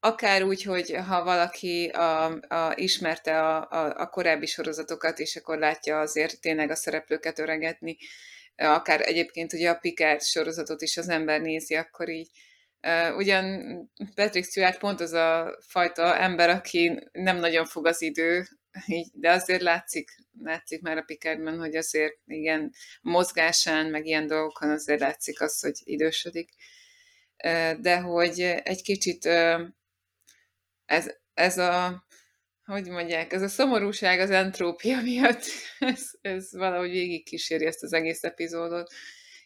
akár úgy, hogy ha valaki a, a, ismerte a, a, a korábbi sorozatokat, és akkor látja azért tényleg a szereplőket öregetni, akár egyébként ugye a Picard sorozatot is az ember nézi, akkor így ugyan Patrick Stewart pont az a fajta ember, aki nem nagyon fog az idő de azért látszik, látszik már a Picardban, hogy azért igen, mozgásán, meg ilyen dolgokon azért látszik az, hogy idősödik. de hogy egy kicsit ez, ez a hogy mondják, ez a szomorúság az entrópia miatt, ez, ez valahogy végig kíséri ezt az egész epizódot.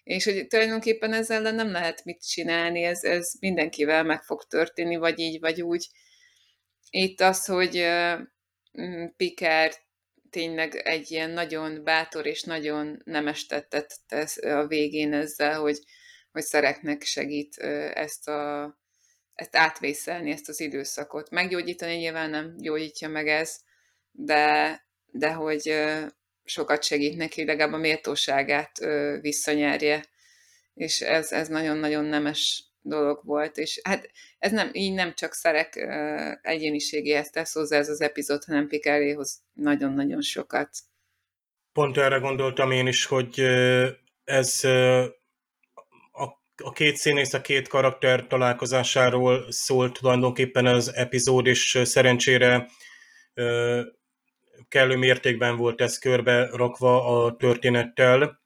És hogy tulajdonképpen ezzel nem lehet mit csinálni, ez, ez mindenkivel meg fog történni, vagy így, vagy úgy. Itt az, hogy mm, Picard tényleg egy ilyen nagyon bátor és nagyon nemes tettet tesz a végén ezzel, hogy, hogy szereknek segít ezt a ezt átvészelni, ezt az időszakot. Meggyógyítani nyilván nem gyógyítja meg ez, de, de hogy sokat segít neki, legalább a méltóságát visszanyerje. És ez, ez nagyon-nagyon nemes dolog volt, és hát ez nem, így nem csak Szerek egyéniségéhez tesz hozzá ez az epizód, hanem Pikáréhoz nagyon-nagyon sokat. Pont erre gondoltam én is, hogy ez a két színész, a két karakter találkozásáról szólt tulajdonképpen az epizód, és szerencsére kellő mértékben volt ez körbe rakva a történettel.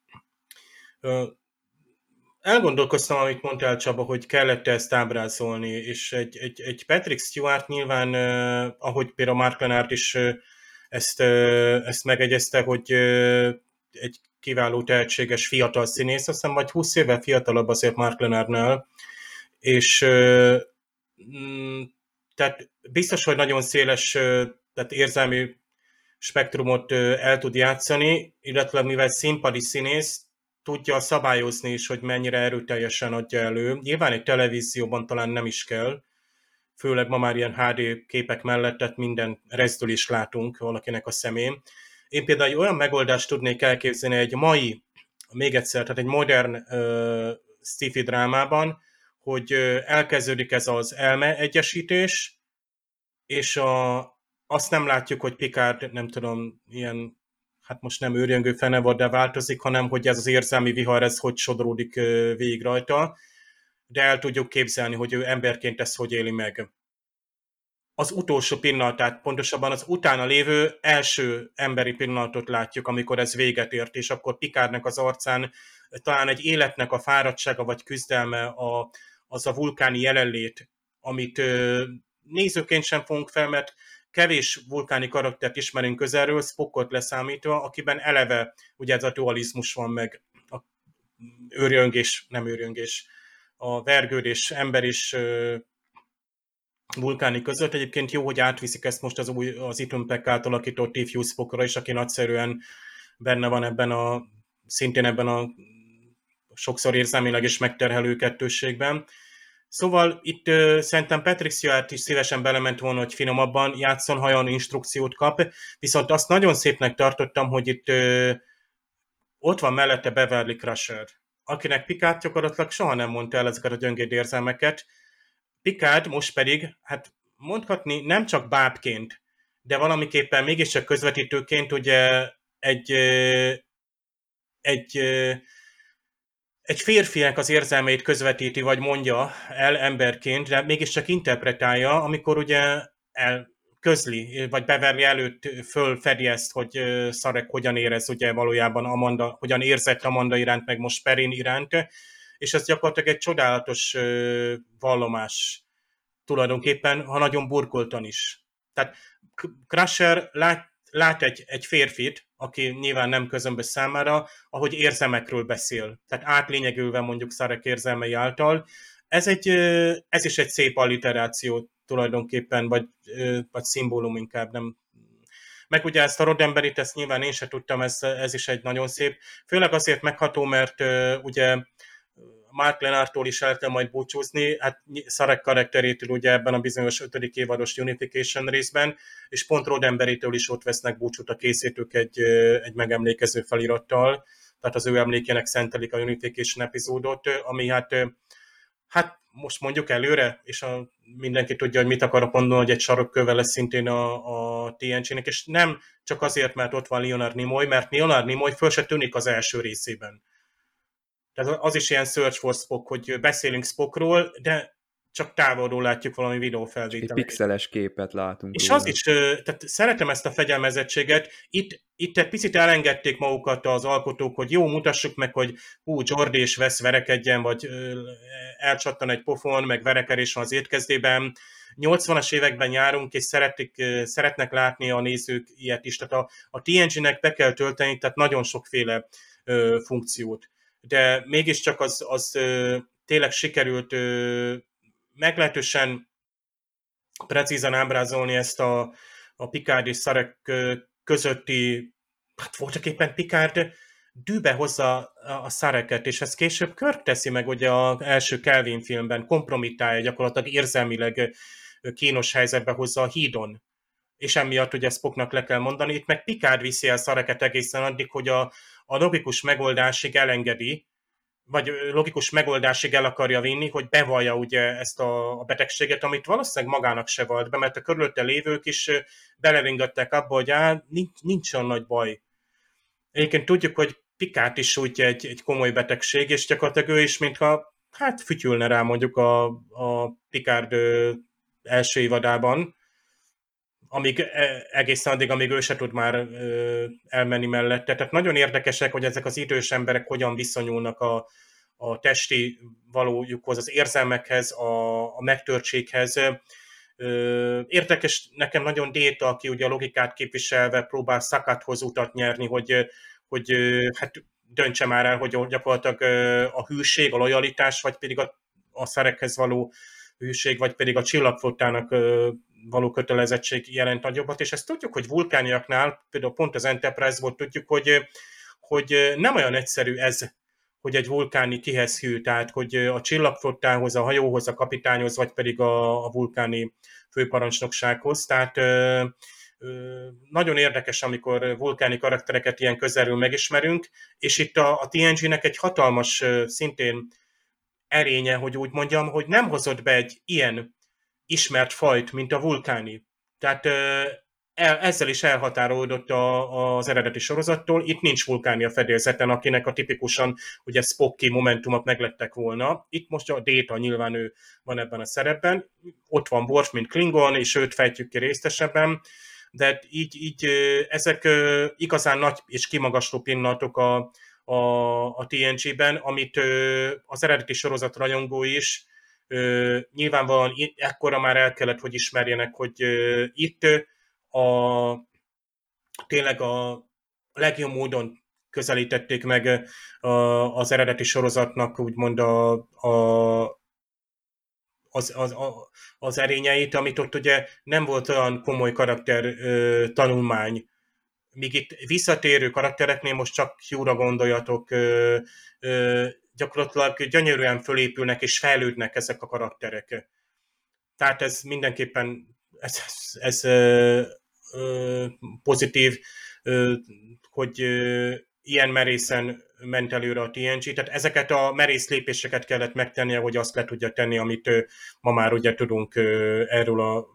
Elgondolkoztam, amit mondtál Csaba, hogy kellett ezt ábrázolni, és egy, egy, egy Patrick Stewart nyilván, ahogy például Mark Lenart is ezt, ezt megegyezte, hogy egy kiváló, tehetséges fiatal színész, azt hiszem vagy 20 éve fiatalabb azért Mark Leonardnál, és tehát biztos, hogy nagyon széles tehát érzelmi spektrumot el tud játszani, illetve mivel színpadi színész, tudja szabályozni is, hogy mennyire erőteljesen adja elő. Nyilván egy televízióban talán nem is kell, főleg ma már ilyen HD képek mellett, tehát minden rezdül is látunk valakinek a szemén. Én például egy olyan megoldást tudnék elképzelni egy mai, még egyszer, tehát egy modern uh, sci drámában, hogy uh, elkezdődik ez az elme egyesítés, és a, azt nem látjuk, hogy Picard, nem tudom, ilyen, hát most nem őrjöngő fenevad, de változik, hanem hogy ez az érzelmi vihar, ez hogy sodródik végig rajta, de el tudjuk képzelni, hogy ő emberként ezt hogy éli meg. Az utolsó pillanatát, pontosabban az utána lévő első emberi pillanatot látjuk, amikor ez véget ért, és akkor Pikárnak az arcán talán egy életnek a fáradtsága vagy küzdelme a, az a vulkáni jelenlét, amit nézőként sem fogunk fel, mert kevés vulkáni karaktert ismerünk közelről, Spockot leszámítva, akiben eleve ugye ez a dualizmus van meg, a őrjöngés, nem őrjöngés, a vergődés, ember is vulkáni között. Egyébként jó, hogy átviszik ezt most az új, az Itumpek átalakított Steve Spockra is, aki nagyszerűen benne van ebben a, szintén ebben a sokszor érzelmileg is megterhelő kettősségben. Szóval itt uh, szerintem Patrick Stewart is szívesen belement volna, hogy finomabban játszon, ha olyan instrukciót kap, viszont azt nagyon szépnek tartottam, hogy itt uh, ott van mellette Beverly Crusher, akinek Pikát gyakorlatilag soha nem mondta el ezeket a gyöngéd érzelmeket, Picard most pedig, hát mondhatni nem csak bábként, de valamiképpen mégiscsak közvetítőként ugye egy, egy, egy férfinek az érzelmeit közvetíti, vagy mondja el emberként, de mégiscsak interpretálja, amikor ugye el közli, vagy Beverly előtt fölfedi ezt, hogy Szarek hogyan érez ugye valójában Amanda, hogyan érzett Amanda iránt, meg most Perin iránt, és ez gyakorlatilag egy csodálatos vallomás tulajdonképpen, ha nagyon burkoltan is. Tehát Crusher lát, lát egy, egy férfit, aki nyilván nem közömbös számára, ahogy érzemekről beszél. Tehát átlényegülve mondjuk Szarek érzelmei által. Ez, egy, ez is egy szép alliteráció tulajdonképpen, vagy, vagy szimbólum inkább, nem meg ugye ezt a Roddenberryt, ezt nyilván én sem tudtam, ez, ez is egy nagyon szép. Főleg azért megható, mert ugye Mark Lenártól is el kell majd búcsúzni, hát Szarek karakterétől ugye ebben a bizonyos ötödik évados Unification részben, és pont Roddenberrytől is ott vesznek búcsút a készítők egy, egy megemlékező felirattal, tehát az ő emlékének szentelik a Unification epizódot, ami hát hát most mondjuk előre, és a, mindenki tudja, hogy mit akarok mondani, hogy egy sarokköve lesz szintén a, a TNG-nek, és nem csak azért, mert ott van Leonard Nimoy, mert Leonard Nimoy föl se tűnik az első részében. Tehát az is ilyen Search for Spock, hogy beszélünk Spockról, de csak távolról látjuk valami Egy videófelvételt. pixeles képet látunk. És róla. az is, tehát szeretem ezt a fegyelmezettséget. Itt, itt egy picit elengedték magukat az alkotók, hogy jó, mutassuk meg, hogy hú, Jordi és Wes verekedjen, vagy elcsattan egy pofon, meg verekedés van az étkezdében. 80-as években járunk, és szeretik, szeretnek látni a nézők ilyet is. Tehát a, a TNG-nek be kell tölteni, tehát nagyon sokféle ö, funkciót. De mégiscsak az, az ö, tényleg sikerült ö, meglehetősen precízen ábrázolni ezt a, a Picard és Szarek közötti, hát voltak éppen Picard dűbe hozza a- Szareket, és ezt később Kirk teszi meg ugye az első Kelvin filmben, kompromittálja gyakorlatilag érzelmileg kínos helyzetbe hozza a hídon. És emiatt ugye Spocknak le kell mondani, itt meg Picard viszi el Szareket egészen addig, hogy a, a logikus megoldásig elengedi, vagy logikus megoldásig el akarja vinni, hogy bevallja ugye ezt a, betegséget, amit valószínűleg magának se valt be, mert a körülötte lévők is ö, beleringatták abba, hogy á, nincs, nincs olyan nagy baj. Egyébként tudjuk, hogy Pikát is sújtja egy, egy komoly betegség, és gyakorlatilag ő is, mintha hát fütyülne rá mondjuk a, a Picard első évadában, amíg e- egészen addig, amíg ő se tud már elmenni mellette. Tehát nagyon érdekesek, hogy ezek az idős emberek hogyan viszonyulnak a, a testi valójukhoz, az érzelmekhez, a, a megtörtséghez. Érdekes nekem nagyon Déta, aki ugye a logikát képviselve próbál szakáthoz utat nyerni, hogy, hogy hát döntse már el, hogy gyakorlatilag a hűség, a lojalitás, vagy pedig a, a szerekhez való hűség, vagy pedig a csillagflottának való kötelezettség jelent nagyobbat, és ezt tudjuk, hogy vulkániaknál, például pont az Enterprise-ból tudjuk, hogy, hogy nem olyan egyszerű ez, hogy egy vulkáni kihez hű, tehát hogy a csillagflottához, a hajóhoz, a kapitányhoz, vagy pedig a, a vulkáni főparancsnoksághoz. Tehát ö, ö, nagyon érdekes, amikor vulkáni karaktereket ilyen közelről megismerünk, és itt a, a TNG-nek egy hatalmas, szintén erénye, hogy úgy mondjam, hogy nem hozott be egy ilyen ismert fajt, mint a vulkáni. Tehát ezzel is elhatárolódott a, az eredeti sorozattól. Itt nincs vulkáni a fedélzeten, akinek a tipikusan ugye Spocky momentumok meglettek volna. Itt most a Data nyilván ő van ebben a szerepben. Ott van Worf, mint Klingon, és őt fejtjük ki részesebben. De így, így ö, ezek igazán nagy és kimagasló pillanatok a, a, a TNG-ben, amit ö, az eredeti sorozat rajongó is ö, nyilvánvalóan ekkora már el kellett, hogy ismerjenek, hogy ö, itt a, tényleg a legjobb módon közelítették meg a, az eredeti sorozatnak úgymond a, a, az, az, az erényeit, amit ott ugye nem volt olyan komoly karakter ö, tanulmány, míg itt visszatérő karaktereknél most csak Hugh-ra gondoljatok, gyakorlatilag gyönyörűen fölépülnek és fejlődnek ezek a karakterek. Tehát ez mindenképpen ez, ez, ez ö, ö, pozitív, ö, hogy ö, ilyen merészen ment előre a TNG, tehát ezeket a merész lépéseket kellett megtennie, hogy azt le tudja tenni, amit ma már ugye tudunk erről a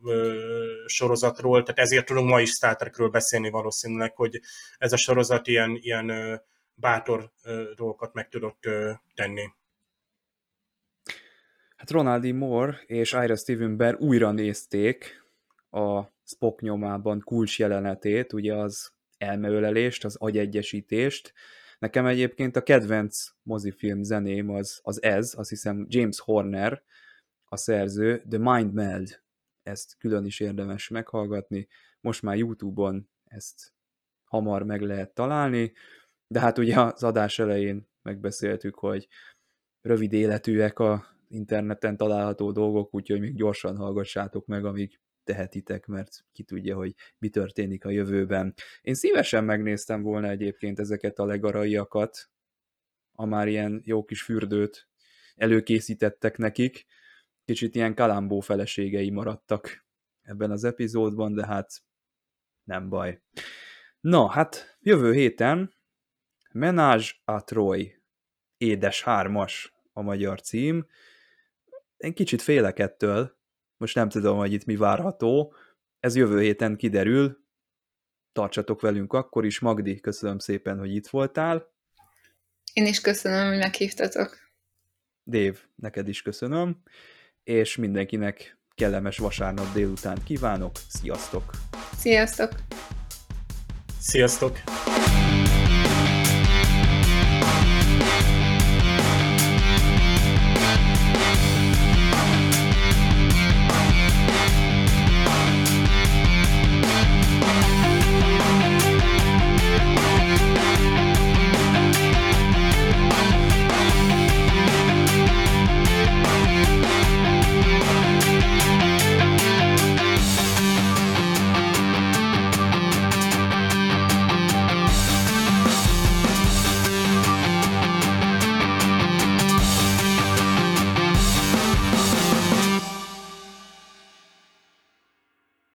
sorozatról, tehát ezért tudunk ma is Star Trekről beszélni valószínűleg, hogy ez a sorozat ilyen, ilyen bátor dolgokat meg tudott tenni. Hát Ronald D. Moore és Ira Steven Bear újra nézték a Spock nyomában kulcs jelenetét, ugye az elmeölelést, az agyegyesítést. Nekem egyébként a kedvenc mozifilm zeném az, az ez, azt hiszem James Horner, a szerző, The Mind Meld. Ezt külön is érdemes meghallgatni. Most már YouTube-on ezt hamar meg lehet találni, de hát ugye az adás elején megbeszéltük, hogy rövid életűek a interneten található dolgok, úgyhogy még gyorsan hallgassátok meg, amíg tehetitek, mert ki tudja, hogy mi történik a jövőben. Én szívesen megnéztem volna egyébként ezeket a legaraiakat, a már ilyen jó kis fürdőt előkészítettek nekik. Kicsit ilyen kalambó feleségei maradtak ebben az epizódban, de hát nem baj. Na, hát jövő héten Menage a Troy, édes hármas a magyar cím. Én kicsit félek ettől, most nem tudom, hogy itt mi várható. Ez jövő héten kiderül. Tartsatok velünk akkor is. Magdi, köszönöm szépen, hogy itt voltál. Én is köszönöm, hogy meghívtatok. Dév, neked is köszönöm. és mindenkinek kellemes vasárnap délután kívánok. Sziasztok! Sziasztok! Sziasztok!